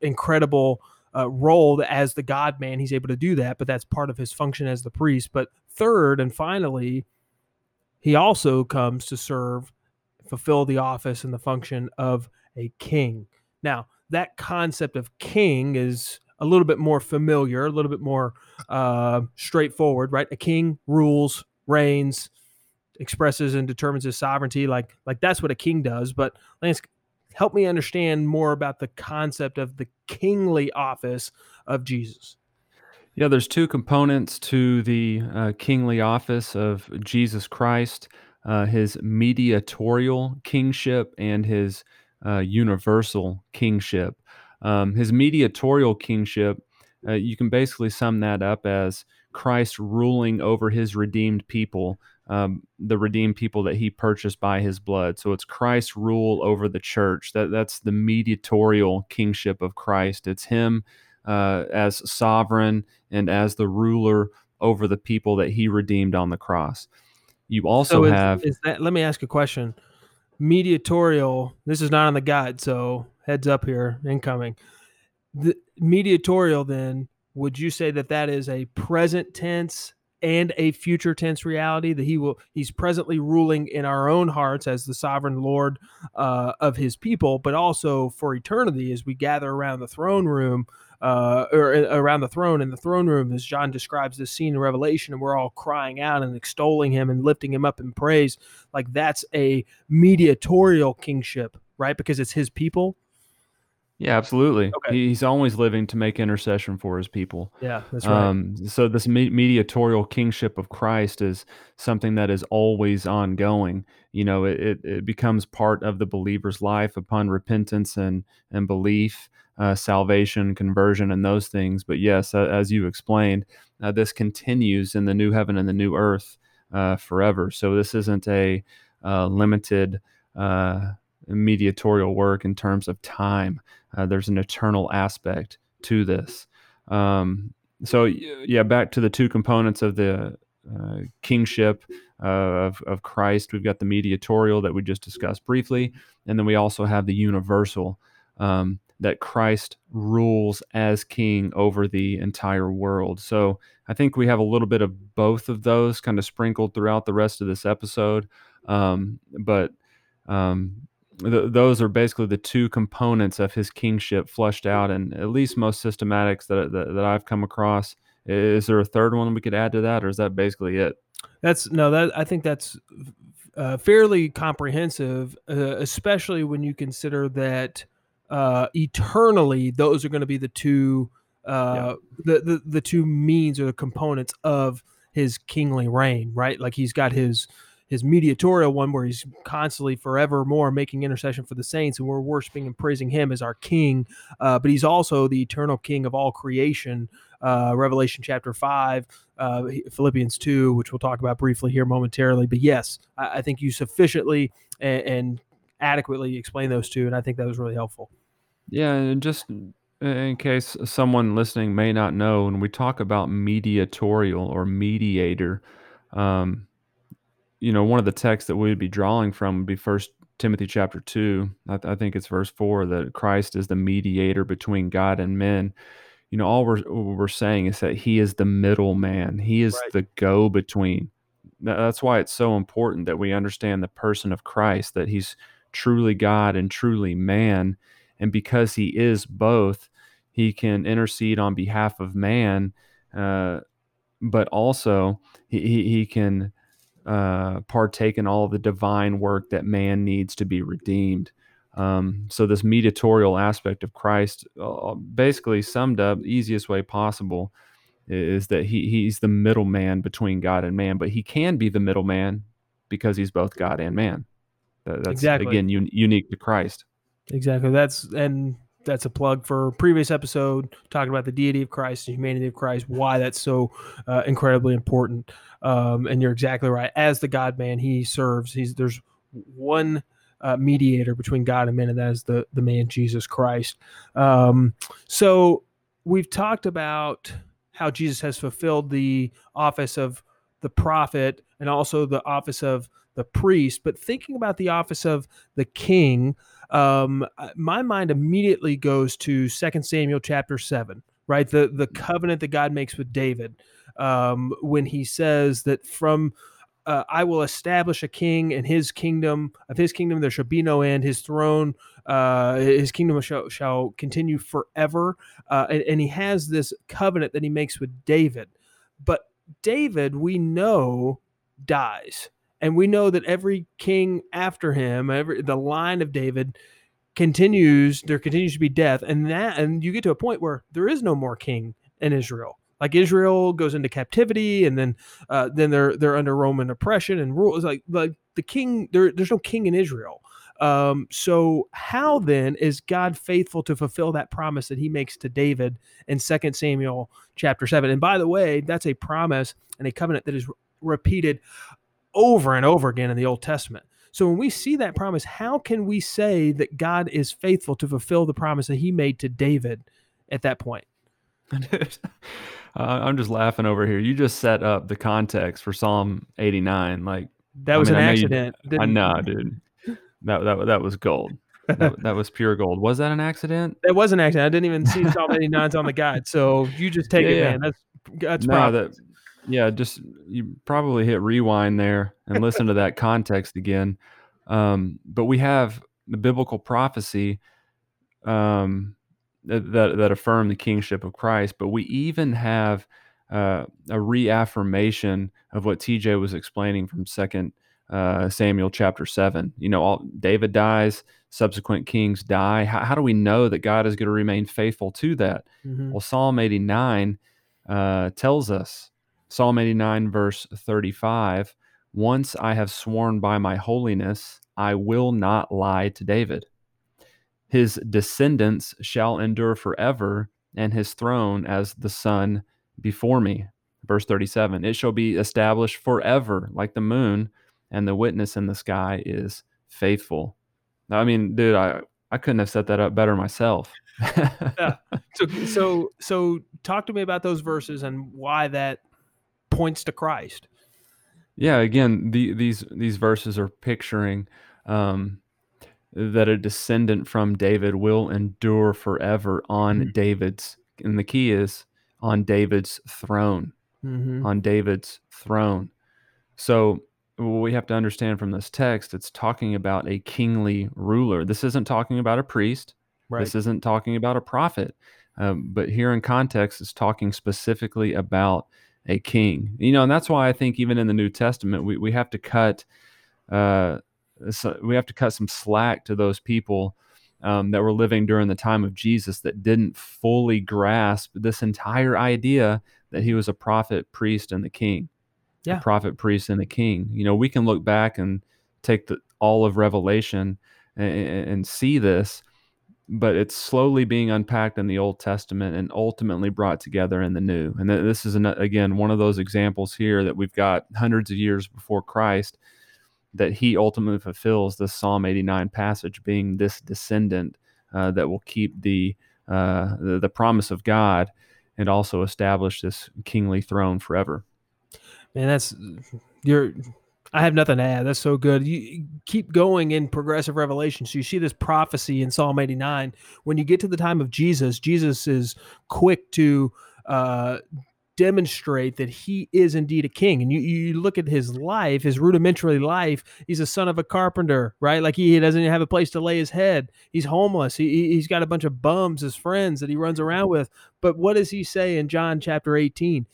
incredible uh, role as the God man, he's able to do that, but that's part of his function as the priest. But third and finally, he also comes to serve, fulfill the office and the function of a king. Now, that concept of king is a little bit more familiar, a little bit more uh, straightforward, right? A king rules, reigns, expresses and determines his sovereignty. Like like that's what a king does. But Lance, help me understand more about the concept of the kingly office of Jesus. Yeah, there's two components to the uh, kingly office of Jesus Christ: uh, his mediatorial kingship and his uh, universal kingship. Um, his mediatorial kingship, uh, you can basically sum that up as Christ ruling over his redeemed people um, the redeemed people that he purchased by his blood. So it's Christ's rule over the church. That that's the mediatorial kingship of Christ. It's him uh, as sovereign and as the ruler over the people that he redeemed on the cross. You also So is, have is that? Let me ask a question. Mediatorial. This is not on the guide, so heads up here, incoming. The mediatorial. Then, would you say that that is a present tense and a future tense reality that he will he's presently ruling in our own hearts as the sovereign lord uh, of his people but also for eternity as we gather around the throne room uh, or uh, around the throne in the throne room as john describes this scene in revelation and we're all crying out and extolling him and lifting him up in praise like that's a mediatorial kingship right because it's his people yeah, absolutely. Okay. He's always living to make intercession for his people. yeah that's right Um, so this me- mediatorial kingship of Christ is something that is always ongoing. You know, it, it, it becomes part of the believer's life upon repentance and and belief, uh, salvation, conversion, and those things. But yes, uh, as you explained, uh, this continues in the new heaven and the new earth uh, forever. So this isn't a uh, limited uh, mediatorial work in terms of time. There's an eternal aspect to this. Um, so yeah, back to the two components of the kingship of, of Christ. We've got the mediatorial that we just discussed briefly, and then we also have the universal um, that Christ rules as king over the entire world. So I think we have a little bit of both of those kind of sprinkled throughout the rest of this episode. Um, but um, th- those are basically the two components of his kingship flushed out, and at least most systematics that, that that I've come across. Is there a third one we could add to that, or is that basically it? That's no, that I think that's uh, fairly comprehensive, uh, especially when you consider that uh, eternally those are going to be the two uh, the, the the two means or the components of his kingly reign, right? Like he's got his his mediatorial one where he's constantly forevermore making intercession for the saints and we're worshiping and praising him as our king. Uh, but he's also the eternal king of all creation. Uh, revelation chapter 5 uh, philippians 2 which we'll talk about briefly here momentarily. But yes i, I think you sufficiently and, and adequately explain those two and i think that was really helpful Yeah, and just in case someone listening may not know, when we talk about mediatorial or mediator, um, you know, one of the texts that we'd be drawing from would be First Timothy chapter two. I, I think it's verse four that Christ is the mediator between God and men. You know, all we're we're saying is that He is the middleman. He is Right. the go between. That's why it's so important that we understand the person of Christ, that He's truly God and truly man, and because He is both, He can intercede on behalf of man, uh, but also he, he, can uh, partake in all the divine work that man needs to be redeemed. Um, so this mediatorial aspect of Christ, uh, basically summed up, easiest way possible, is that he he's the middleman between God and man, but he can be the middleman because he's both God and man. That, that's Exactly. again un- unique to Christ. Exactly. That's and that's a plug for previous episode talking about the deity of Christ and humanity of Christ. Why that's so uh, incredibly important. Um, and you're exactly right. As the God Man, He serves. He's there's one uh, mediator between God and men, and that is the the man Jesus Christ. Um, so we've talked about how Jesus has fulfilled the office of the prophet and also the office of the priest. But thinking about the office of the king, um, uh, my mind immediately goes to Second Samuel chapter seven, right? The the covenant that God makes with David um, when he says that from uh, I will establish a king and his kingdom of his kingdom there shall be no end. His throne, uh, his kingdom shall, shall continue forever. Uh, and, and he has this covenant that he makes with David. But David, we know, dies and we know that every king after him, every the line of David continues. There continues to be death, and that and you get to a point where there is no more king in Israel. Like Israel goes into captivity, and then uh, then they're they're under Roman oppression and rule. It's like like the king. There, there's no king in Israel. Um, so how then is God faithful to fulfill that promise that He makes to David in Second Samuel chapter seven? And by the way, that's a promise and a covenant that is repeated over and over again in the Old Testament. So when we see that promise, how can we say that God is faithful to fulfill the promise that he made to David at that point? uh, I'm just laughing over here. You just set up the context for Psalm 89. Like that was I mean, an I accident. You, I know, dude. That that that was gold. That, that, was pure gold. Was that an accident? It was an accident. I didn't even see Psalm 89's on the guide. So you just take yeah, it, man. That's that's no, that, yeah. Just you probably hit rewind there and listen to that context again. Um, but we have the biblical prophecy um, that that affirm the kingship of Christ. But we even have uh, a reaffirmation of what TJ was explaining from Second uh, Samuel chapter seven. You know, all, David dies, subsequent kings die. How, how, do we know that God is going to remain faithful to that? Mm-hmm. Well, Psalm eighty nine uh, tells us. Psalm eighty nine verse thirty five. Once I have sworn by my holiness, I will not lie to David. His descendants shall endure forever, and his throne as the sun before me. Verse 37 It shall be established forever, like the moon, and the witness in the sky is faithful. I mean, dude, I, I couldn't have set that up better myself. yeah. So, so, so, talk to me about those verses and why that points to Christ. Yeah, again, the, these these verses are picturing um, that a descendant from David will endure forever on mm-hmm. David's, and the key is on David's throne, mm-hmm. on David's throne. So what we have to understand from this text, it's talking about a kingly ruler. This isn't talking about a priest. Right. This isn't talking about a prophet. Um, but here in context, it's talking specifically about a king. You know, and that's why I think even in the New Testament, we, we have to cut uh, so we have to cut some slack to those people um, that were living during the time of Jesus that didn't fully grasp this entire idea that he was a prophet, priest, and the king. Yeah. A prophet, priest, and the king. You know, we can look back and take the, all of Revelation and, and see this, but it's slowly being unpacked in the Old Testament and ultimately brought together in the New. And this is, an, again, one of those examples here that we've got hundreds of years before Christ that he ultimately fulfills the Psalm 89 passage, being this descendant uh, that will keep the, uh, the, the promise of God and also establish this kingly throne forever. Man, that's you're. I have nothing to add. That's so good. You keep going in progressive revelation. So you see this prophecy in Psalm 89. When you get to the time of Jesus, Jesus is quick to uh, demonstrate that he is indeed a king. And you, you look at his life, his rudimentary life, he's a son of a carpenter, right? Like he, doesn't even have a place to lay his head. He's homeless. He, he's got a bunch of bums as friends that he runs around with. But what does he say in John chapter 18?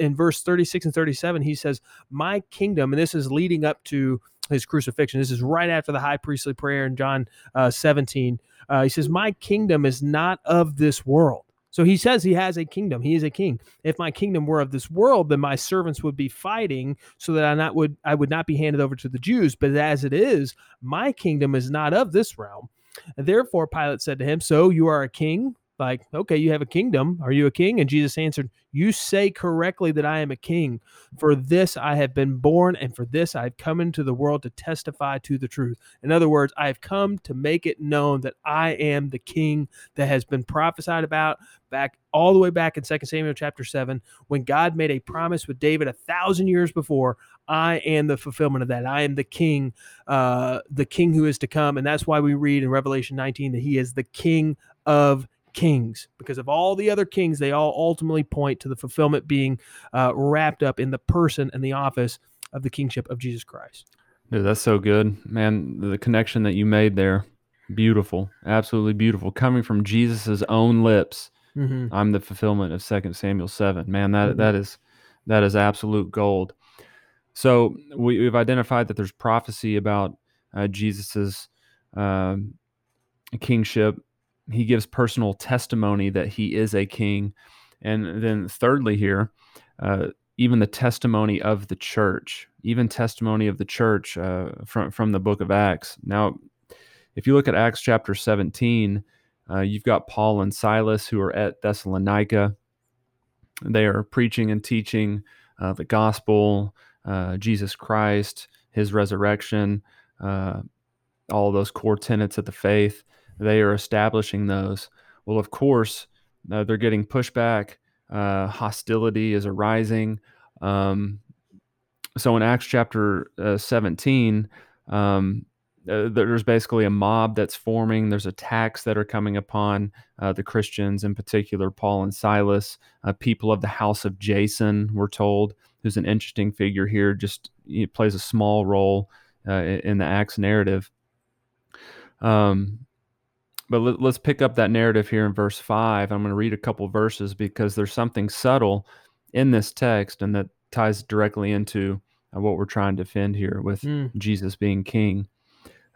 In verse 36 and 37, he says, My kingdom, and this is leading up to his crucifixion. This is right after the high priestly prayer in John uh, 17. Uh, he says, My kingdom is not of this world. So he says he has a kingdom. He is a king. If my kingdom were of this world, then my servants would be fighting so that I not would I would not be handed over to the Jews. But as it is, my kingdom is not of this realm. Therefore Pilate said to him, So you are a king? Like, okay, you have a kingdom. Are you a king? And Jesus answered, You say correctly that I am a king. For this I have been born, and for this I have come into the world to testify to the truth. In other words, I have come to make it known that I am the king that has been prophesied about back all the way back in 2 Samuel chapter 7, when God made a promise with David a thousand years before. I am the fulfillment of that. I am the king, uh, the king who is to come. And that's why we read in Revelation 19 that he is the king of kings because of all the other kings they all ultimately point to the fulfillment being uh, wrapped up in the person and the office of the kingship of jesus christ. Dude, that's so good. Man the connection that you made there beautiful absolutely beautiful. Coming from jesus's own lips mm-hmm. i'm the fulfillment of Second samuel 7 man that, mm-hmm. that is that is absolute gold. So we, have identified that there's prophecy about uh, jesus's um, kingship he gives personal testimony that he is a king. And then, thirdly, here, uh, even the testimony of the church, even testimony of the church uh, from, from the book of Acts. Now, if you look at Acts chapter 17, uh, you've got Paul and Silas who are at Thessalonica. They are preaching and teaching uh, the gospel. uh, Jesus Christ, his resurrection, uh, all those core tenets of the faith. They are establishing those. Well, of course, uh, they're getting pushback. Uh, hostility is arising. Um, so in Acts chapter uh, 17, um, uh, there's basically a mob that's forming. There's attacks that are coming upon uh, the Christians, in particular, Paul and Silas. Uh, people of the house of Jason, we're told, who's an interesting figure here, just he plays a small role in the Acts narrative. Um, but let, us pick up that narrative here in verse 5. I'm going to read a couple verses because there's something subtle in this text and that ties directly into uh, what we're trying to defend here with mm. Jesus being king.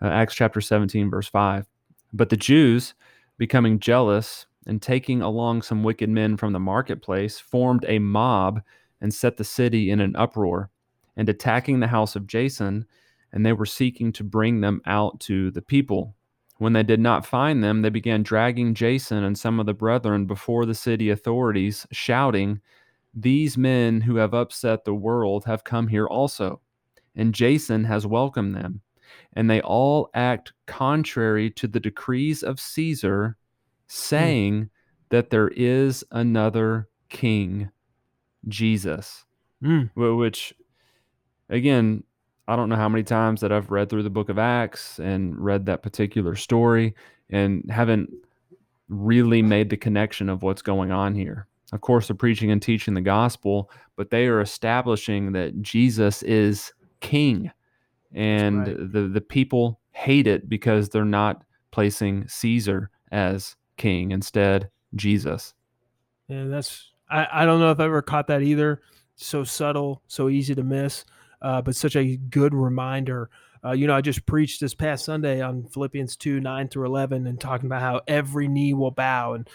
Uh, Acts chapter 17, verse 5. But the Jews, becoming jealous and taking along some wicked men from the marketplace, formed a mob and set the city in an uproar, and attacking the house of Jason, and they were seeking to bring them out to the people. When they did not find them, they began dragging Jason and some of the brethren before the city authorities, shouting, These men who have upset the world have come here also, and Jason has welcomed them and they all act contrary to the decrees of Caesar, saying mm. that there is another king, Jesus. Mm. Which, again, I don't know how many times that I've read through the book of Acts and read that particular story and haven't really made the connection of what's going on here. Of course, they're preaching and teaching the gospel, but they are establishing that Jesus is king and right. the the people hate it because they're not placing Caesar as king instead Jesus. Yeah, that's I, I don't know if I ever caught that either. So subtle, so easy to miss, uh, but such a good reminder. Uh, you know, I just preached this past Sunday on Philippians 2 9 through 11 and talking about how every knee will bow. And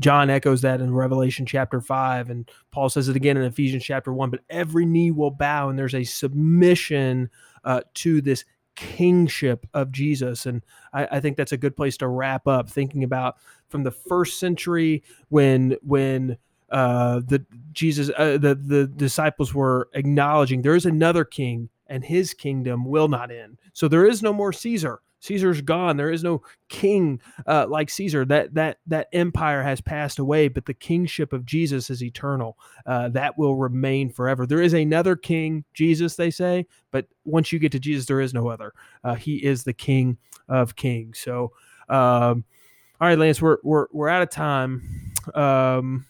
John echoes that in Revelation chapter 5. And Paul says it again in Ephesians chapter 1. But every knee will bow, and there's a submission uh, to this kingship of Jesus. And I, I, think that's a good place to wrap up, thinking about from the first century when when uh, the Jesus uh, the the disciples were acknowledging there is another king and his kingdom will not end. So there is no more Caesar. Caesar's gone. There is no king uh, like Caesar. That that that empire has passed away, but the kingship of Jesus is eternal. Uh, that will remain forever. There is another king, Jesus, they say, but once you get to Jesus, there is no other. Uh, he is the King of Kings. So, um, all right, Lance, we're we're we're out of time. Um,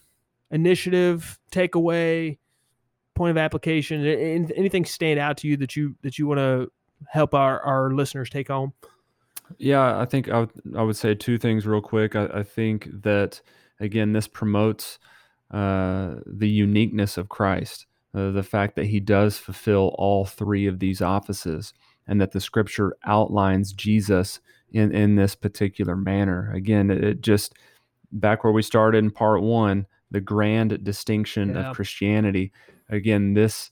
initiative, takeaway, point of application. Anything stand out to you that you that you want to help our our listeners take home? Yeah, I think I would, I would say two things real quick. I, I think that, again, this promotes uh, the uniqueness of Christ, uh, the fact that he does fulfill all three of these offices, and that the scripture outlines Jesus in, in this particular manner. Again, it, it just, back where we started in part one, the grand distinction yeah. of Christianity. Again, this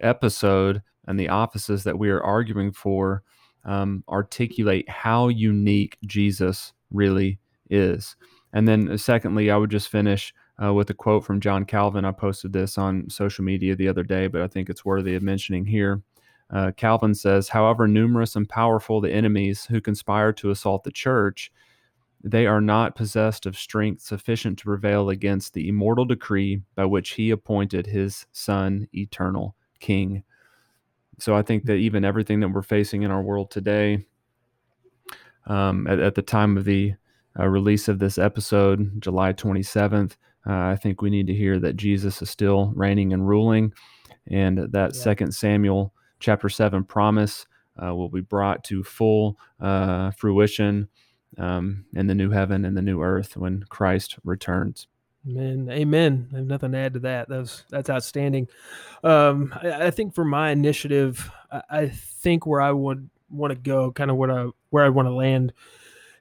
episode and the offices that we are arguing for um, articulate how unique Jesus really is. And then, uh, secondly, I would just finish uh, with a quote from John Calvin. I posted this on social media the other day, but I think it's worthy of mentioning here. Uh, Calvin says, however numerous and powerful the enemies who conspire to assault the church, they are not possessed of strength sufficient to prevail against the immortal decree by which he appointed his Son, eternal King. So I think that even everything that we're facing in our world today, um, at, at, the time of the uh, release of this episode, July 27th, uh, I think we need to hear that Jesus is still reigning and ruling, and that yeah. Second Samuel chapter seven promise uh, will be brought to full uh, fruition um, in the new heaven and the new earth when Christ returns. Amen. Amen. I have nothing to add to that. That's that's outstanding. Um, I, I, think for my initiative, I, I think where I would want to go, kind of what I where I want to land,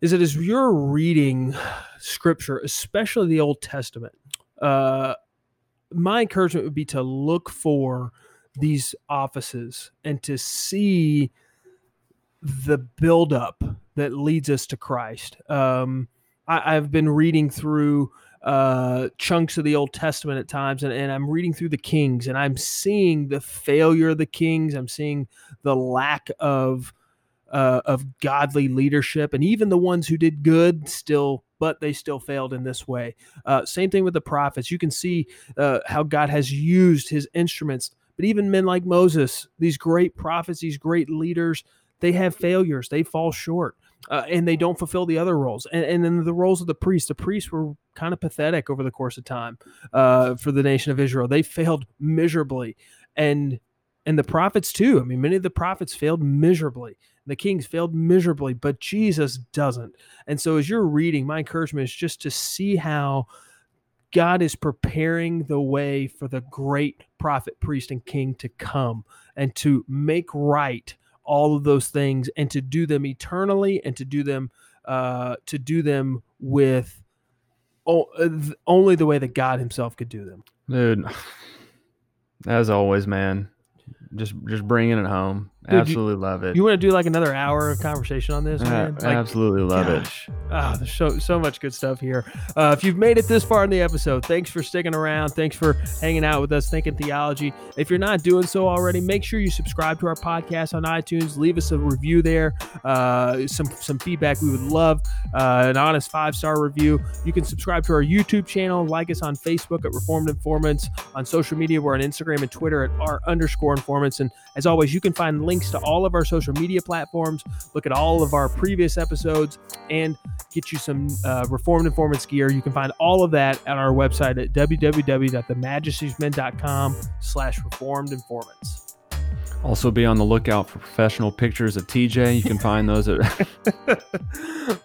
is that as you're reading Scripture, especially the Old Testament, uh, my encouragement would be to look for these offices and to see the buildup that leads us to Christ. Um, I, have been reading through uh, chunks of the Old Testament at times, and, and I'm reading through the Kings, and I'm seeing the failure of the Kings. I'm seeing the lack of uh, of godly leadership, and even the ones who did good still, but they still failed in this way. Uh, same thing with the prophets. You can see uh, how God has used His instruments, but even men like Moses, these great prophets, these great leaders, they have failures. They fall short. Uh, and they don't fulfill the other roles. And, and then the roles of the priests, the priests were kind of pathetic over the course of time uh, for the nation of Israel. They failed miserably, and and the prophets too. I mean, many of the prophets failed miserably. The kings failed miserably, but Jesus doesn't. And so, as you're reading, my encouragement is just to see how God is preparing the way for the great prophet, priest, and king to come and to make right all of those things and to do them eternally and to do them uh, to do them with only the way that God Himself could do them. Dude, as always, man, just just bringing it home. Dude, absolutely you, love it. You want to do like another hour of conversation on this, man? like, absolutely love gosh. it. Ah, oh, there's so so much good stuff here. Uh, if you've made it this far in the episode, thanks for sticking around. Thanks for hanging out with us, thinking theology. If you're not doing so already, make sure you subscribe to our podcast on iTunes. Leave us a review there. Uh, some some feedback we would love. Uh, an honest five star review. You can subscribe to our YouTube channel. Like us on Facebook at Reformed Informants. On social media, we're on Instagram and Twitter at our underscore informants. And as always, you can find links links to all of our social media platforms, look at all of our previous episodes, and get you some uh, Reformed Informants gear. You can find all of that at our website at www.themajesties.com slash reformed informants. Also, be on the lookout for professional pictures of TJ. You can find those at.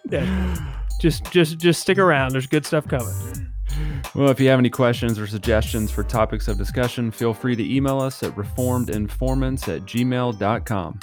yeah. Just, just, just stick around. There's good stuff coming. Well, if you have any questions or suggestions for topics of discussion, feel free to email us at reformedinformants at gmail.com.